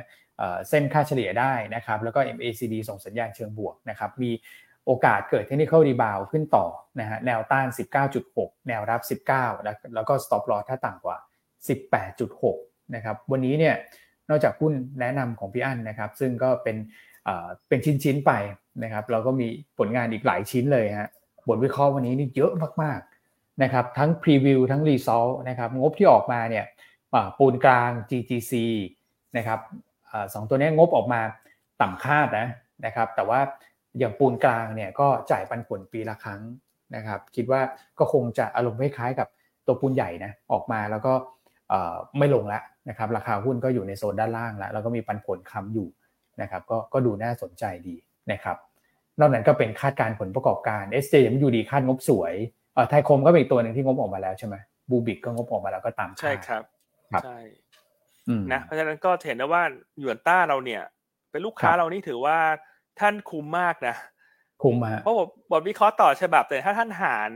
[SPEAKER 1] เส้นค่าเฉลี่ยได้นะครับแล้วก็ MACD ส่งสัญญาณเชิงบวกนะครับมีโอกาสเกิดเทคนิคอลรีบาวขึ้นต่อนะฮะแนวต้าน 19.6 แนวรับ 19 แล้วก็ stop loss ถ้าต่ำกว่า 18.6 นะครับวันนี้เนี่ยนอกจากหุ้นแนะนำของพี่อั้นนะครับซึ่งก็เป็นเป็นชิ้นๆไป นะครับเราก็มีผลงานอีกหลายชิ้นเลยฮะบทวิเคราะห์วันนี้นี่เยอะมากๆนะครับทั้งพรีวิวทั้งรีซอลนะครับงบที่ออกมาเนี่ยปูนกลาง GGC นะครับสองตัวนี้งบออกมาต่ำคาดนะนะครับแต่ว่าอย่างปูนกลางเนี่ยก็จ่ายปันผลปีละครั้งนะครับคิดว่าก็คงจะอารมณ์คล้ายๆกับตัวปูนใหญ่นะออกมาแล้วก็ไม่ลงแล้วนะครับราคาหุ้นก็อยู่ในโซนด้านล่างแล้วแล้วก็มีปันผลค้ำอยู่นะครับก็ก็ดูน่าสนใจดีนะครับ นอกนั้นก็เป็นคาดการผลประกอบการ s j m u d คาดงบสวยไทยคมก็เป็นอีกตัวหนึ่งที่งบออกมาแล้วใช่ไหมบูบิกก็งบออกมาแล้วก็ตาม
[SPEAKER 2] ใช่ครับ
[SPEAKER 1] ครับ
[SPEAKER 2] ใช่นะเพราะฉะนั้นก็เห็นได้ว่าหยวนต้าเราเนี่ย เป็นลูกค้าเรานี่ถือว่าท่านคุ้มมากนะ
[SPEAKER 1] คุ้มมา
[SPEAKER 2] เพราะบทวิเคราะห์ต่อฉบับแต่ถ้าท่านหาร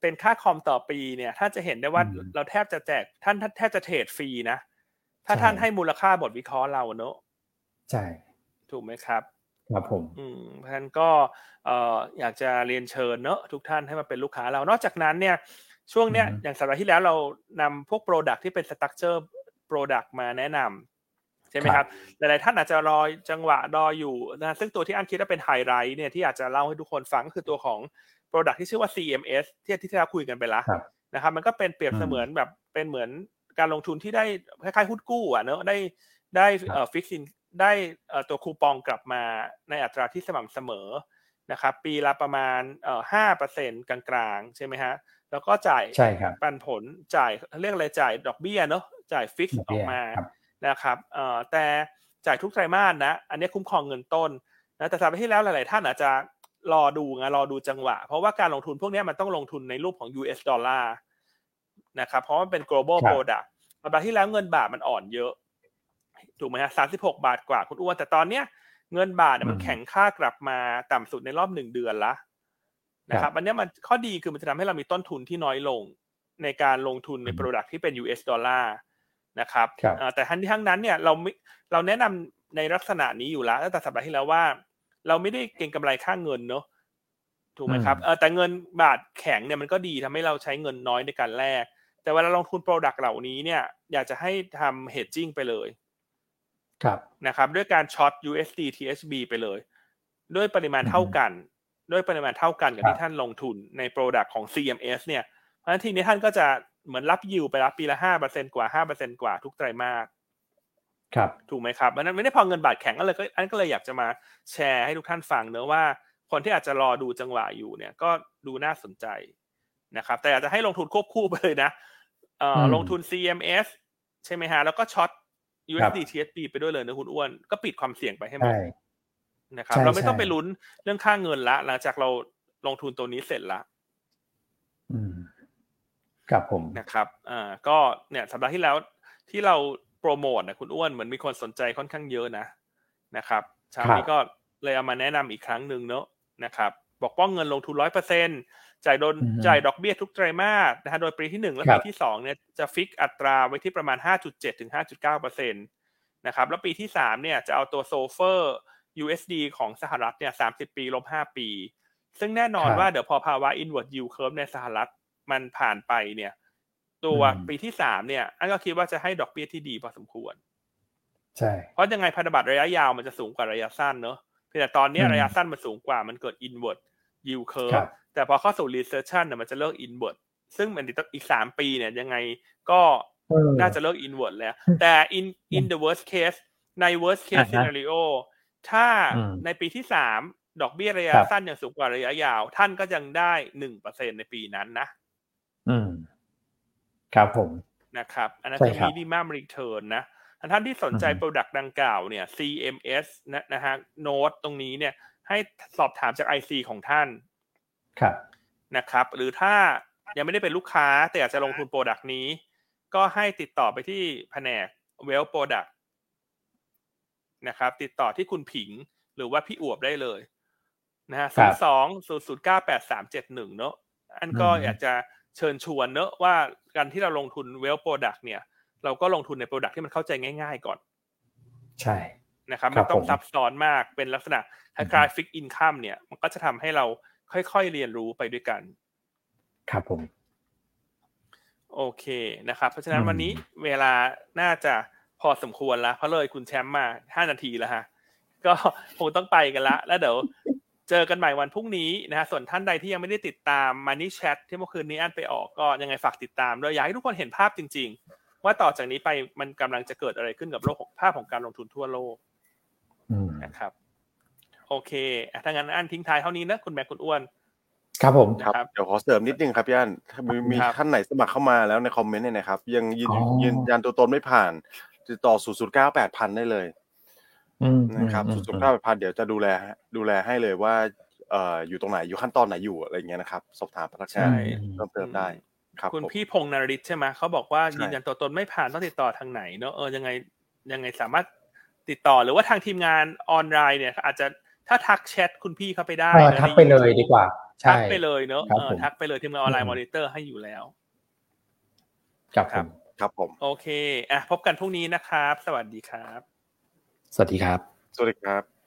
[SPEAKER 2] เป็นค่าคอมต่อปีเนี่ยท่านจะเห็นได้ว่าเราแทบจะแจกท่านแทบจะเทรดฟรีนะถ้าท่านให้มูลค่าบทวิเคราะห์เราเนอะ
[SPEAKER 1] ใช่
[SPEAKER 2] ถูกไหมครับ
[SPEAKER 1] ครับผม
[SPEAKER 2] อืมเพราะฉะนั้นก็เอ่ออยากจะเรียนเชิญเนอะทุกท่านให้มาเป็นลูกค้าเรา นอกจากนั้นเนี่ยช่วงเนี้ยอย่างสัปดาห์ที่แล้วเรานำพวก product ที่เป็น structured product มาแนะนำใช่ไหมครับ หลาย ๆ ท่านอาจจะรอจังหวะรออยู่นะซึ่งตัวที่อันคิดว่าเป็นไฮไลท์เนี่ยที่อยากจะเล่าให้ทุกคนฟังก็คือตัวของ product ที่ชื่อว่า CMS ที่ที่เราคุยกันไปแล้วนะครับมันก็เป็นเปรียบเสมือนแบบเป็นเหมือนการลงทุนที่ได้คล้ายๆหุ้นกู้อะเนอะได้ได้เอ่อฟิกซิน ได้ตัวคูปองกลับมาในอัตราที่สม่ำเสมอนะครับ ปีละประมาณเอ่อห้าเปอร์เซ็นต์กลางๆ ใช่ไหมฮะ แล้วก็จ่าย
[SPEAKER 1] ใช่ครับ
[SPEAKER 2] ปันผลจ่ายเรียกอะไรจ่ายดอกเบี้ยเนาะจ่าย fix ออกมานะครับเอ่อแต่จ่ายทุกไตรมาสนะ อันนี้คุ้มครองเงินต้นนะแต่สัปดาห์ที่แล้วหลายๆท่านอาจจะรอดูไงรอดูจังหวะ เพราะว่าการลงทุนพวกนี้มันต้องลงทุนในรูปของ US ดอลลาร์นะครับเพราะมันเป็น global product สัปดาห์ที่แล้วเงินบาทมันอ่อนเยอะ ถูกไหมฮะสามสิบหกบาทกว่าคุณอ้วนแต่ตอนเนี้ยเงินบาทเนี่ยมันแข็งค่ากลับมาต่ำสุดในรอบหนึ่งเดือนละนะครับอันนี้มันข้อดีคือมันจะทำให้เรามีต้นทุนที่น้อยลงในการลงทุนในโปรดักที่เป็น US ดอลลาร์นะครับแต่ทั้งที่ทั้งนั้นเนี่ยเราเราแนะนำในลักษณะนี้อยู่แล้วตั้งแต่สัปดาห์ที่แล้วว่า เราไม่ได้เก็งกำไรค่าเงินเนาะถูกไหมครับเออแต่เงินบาทแข็งเนี่ยมันก็ดีทำให้เราใช้เงินน้อยในการแลกแต่เวลาลงทุน product เหล่านี้เนี่ย อยากจะให้ทำ hedging ไปเลย
[SPEAKER 1] ครับ
[SPEAKER 2] นะครับด้วยการ short USD THB ไปเลย ด้วยปริมาณเท่ากัน ด้วยปริมาณเท่ากันกับที่ท่านลงทุนใน product ของ CMS เนี่ยเพราะฉะนั้นทีนี้ท่านก็จะเหมือนรับยิวไปรับปีละห้าเปอร์เซ็นกว่าห้าเปอร์เซ็นกว่าทุกไตรมาส
[SPEAKER 1] ครับ
[SPEAKER 2] ถูกไหมครับมันไม่ได้พอเงินบาทแข็งก็เลยก็อันก็เลยอยากจะมาแชร์ให้ทุกท่านฟังเนอะว่า คนที่อาจจะรอดูจังหวะอยู่เนี่ยก็ดูน่าสนใจนะครับ แต่อยากจะให้ลงทุนควบคู่ไปเลยนะเอ่อลงทุน CMS ใช่ไหมฮะแล้วก็ช็อต USD TSB ไปด้วยเลยนะคุณอ้วน ก็ปิดความเสี่ยงไปให้หมดนะครับ เราไม่ต้องไปลุ้นเรื่องค่าเงินละ หลังจากเราลงทุนตัวนี้เสร็จละ
[SPEAKER 1] ครับผม
[SPEAKER 2] นะครับ อ่า ก็เนี่ยสัปดาห์ที่แล้วที่เราโปรโมทนะคุณอ้วนเหมือนมีคนสนใจค่อนข้างเยอะนะนะครับเช้านี้ก็เลยเอามาแนะนำอีกครั้งหนึ่งเนอะนะครับ บอกว่าเงินลงทุนร้อยเปอร์เซ็น จ่ายโดนจ่ายดอกเบี้ยทุกไตรมาสนะฮะโดยปีที่หนึ่งและปีที่สองเนี่ยจะ fix อัตราไว้ที่ประมาณ 5.7ถึง5.9เปอร์เซ็นตนะครับแล้วปีที่สามเนี่ยจะเอาตัวโซเฟอร์ USD ของสหรัฐเนี่ย30 ปีลบ5ปี ซึ่งแน่นอนว่าเดี๋ยวพอภาวะ inverted yield curve ในสหรัฐมันผ่านไปเนี่ย ตัวปีที่สามเนี่ย อันก็คิดว่าจะให้ดอกเบี้ยที่ดีพอสมควร
[SPEAKER 1] ใช่
[SPEAKER 2] เพราะยังไงพันธบัตรระยะยาวมันจะสูงกว่าระยะสั้นเนอะเพียงแต่ตอนนี้ระยะสั้นมันสูงกว่ามันเกิด inward yield curve แต่พอเข้าสู่ recession เนี่ยมันจะเลิก inward ซึ่งมันอีกสามปีเนี่ยยังไงก็น่าจะเลิก inward แล้ว แต่ in in the worst case ใน worst case scenario ถ้าในปีที่สามดอกเบี้ยระยะสั้นยังสูงกว่าระยะยาว ท่านก็ยังได้หนึ่งเปอร์เซ็นในปีนั้นนะ
[SPEAKER 1] อืม ครับผม
[SPEAKER 2] นะครับ อันนั้นคือ minimum return นะท่านที่สนใจ product ดังกล่าวเนี่ย CMS นะนะฮะโน้ตตรงนี้เนี่ย ให้สอบถามจาก IC ของท่าน
[SPEAKER 1] ครับ
[SPEAKER 2] นะครับ หรือถ้ายังไม่ได้เป็นลูกค้าแต่อยากจะลงทุน product นี้ ก็ให้ติดต่อไปที่แผนก Wealth Product นะครับติดต่อที่คุณผิงหรือว่าพี่อวบได้เลยนะฮะศูนย์สองศูนย์ศูนย์เก้าแปดสามเจ็ดหนึ่งเนอะอันก็อยากจะเชิญชวนเนอะว่าการที่เราลงทุน Well Product เนี่ย เราก็ลงทุนในโปรดักที่มันเข้าใจง่าย ๆ ก่อน
[SPEAKER 1] ใช่
[SPEAKER 2] นะครับไม่ต้องซับซ้อนมากเป็นลักษณะคล้ายๆฟิกอินคัมเนี่ย มันก็จะทำให้เรา ค่อยๆเรียนรู้ไปด้วยกัน
[SPEAKER 1] ครับผม
[SPEAKER 2] โอเคนะครับ เพราะฉะนั้นวันนี้เวลาน่าจะพอสมควรแล้วเพราะเลยคุณแชมป์มาห้านาทีแล้วฮะ ก็คงต้องไปกันละ แล้วเดี๋ยวเจอกันใหม่วันพรุ่งนี้นะฮะส่วนท่านใดที่ยังไม่ได้ติดตาม Money Chat ที่เมื่อคืนนี้อันไปออกก็ยังไงฝากติดตามด้วยอยากให้ทุกคนเห็นภาพจริง ๆ ว่าต่อจากนี้ไปมันกำลังจะเกิดอะไรขึ้นกับโลกของภาพของการลงทุนทั่วโลก
[SPEAKER 4] อืม
[SPEAKER 2] นะครับ โอเคอะถ้างั้นอันทิ้งท้ายเท่านี้นะคุณแม่คุณอ้วน
[SPEAKER 1] ครับผม
[SPEAKER 3] ครับ
[SPEAKER 2] ครับ
[SPEAKER 3] เดี๋ยวขอเสริมนิดนึงครับพี่อันถ้ามีมี
[SPEAKER 2] ครับ
[SPEAKER 3] ท่านไหนสมัครเข้ามาแล้วในคอมเมนต์เนี่ยนะครับ ยังยืน
[SPEAKER 1] อ๋อ
[SPEAKER 3] ยืนยันตัวตนไม่ผ่านติดต่อ0 9 8 0 0ได้เลย
[SPEAKER 4] อืม
[SPEAKER 3] นะครับ
[SPEAKER 4] อืม
[SPEAKER 3] 0 9 8 0 0เดี๋ยวจะดูแลดูแลให้เลยว่าเอ่ออยู่ตรงไหนอยู่ขั้นตอนไหนอยู่อะไรอย่างเงี้ยนะครับสอบถามพนัก
[SPEAKER 2] ใช่
[SPEAKER 3] งานเพิ่มเติมได้ครับ
[SPEAKER 2] คุณ
[SPEAKER 3] ผม
[SPEAKER 2] พี่พงษ์นริศใช่ไหมเขาบอกว่า
[SPEAKER 3] ใช่
[SPEAKER 2] ยืนยันตัวตนไม่ผ่านต้องติดต่อทางไหนเนอะเออยังไงยังไงสามารถติดต่อหรือว่าทางทีมงานออนไลน์เนี่ยอาจจะ ถ้าทักแชทคุณพี่เข้าไปได้
[SPEAKER 1] เออ
[SPEAKER 2] นะ
[SPEAKER 1] ทัก
[SPEAKER 2] ใน
[SPEAKER 1] ไปเลย
[SPEAKER 2] YouTube
[SPEAKER 1] ดีกว่าใช่
[SPEAKER 2] ทักไปเลยเนอะ
[SPEAKER 1] ครับ
[SPEAKER 2] เออ
[SPEAKER 1] ผม
[SPEAKER 2] ทักไปเลยทีมงานออนไล
[SPEAKER 1] อื
[SPEAKER 2] น์
[SPEAKER 1] ม
[SPEAKER 2] มอนิเตอร์ให้อยู่แล้ว
[SPEAKER 1] ครับ
[SPEAKER 2] ค
[SPEAKER 1] ผ
[SPEAKER 2] รับ
[SPEAKER 1] ม
[SPEAKER 3] ครับผม
[SPEAKER 2] โอเคอะพบกันพรุ่งนี้นะครับ สวัสดีครับ
[SPEAKER 4] สวัสดีครับ
[SPEAKER 3] สวัสดีครับ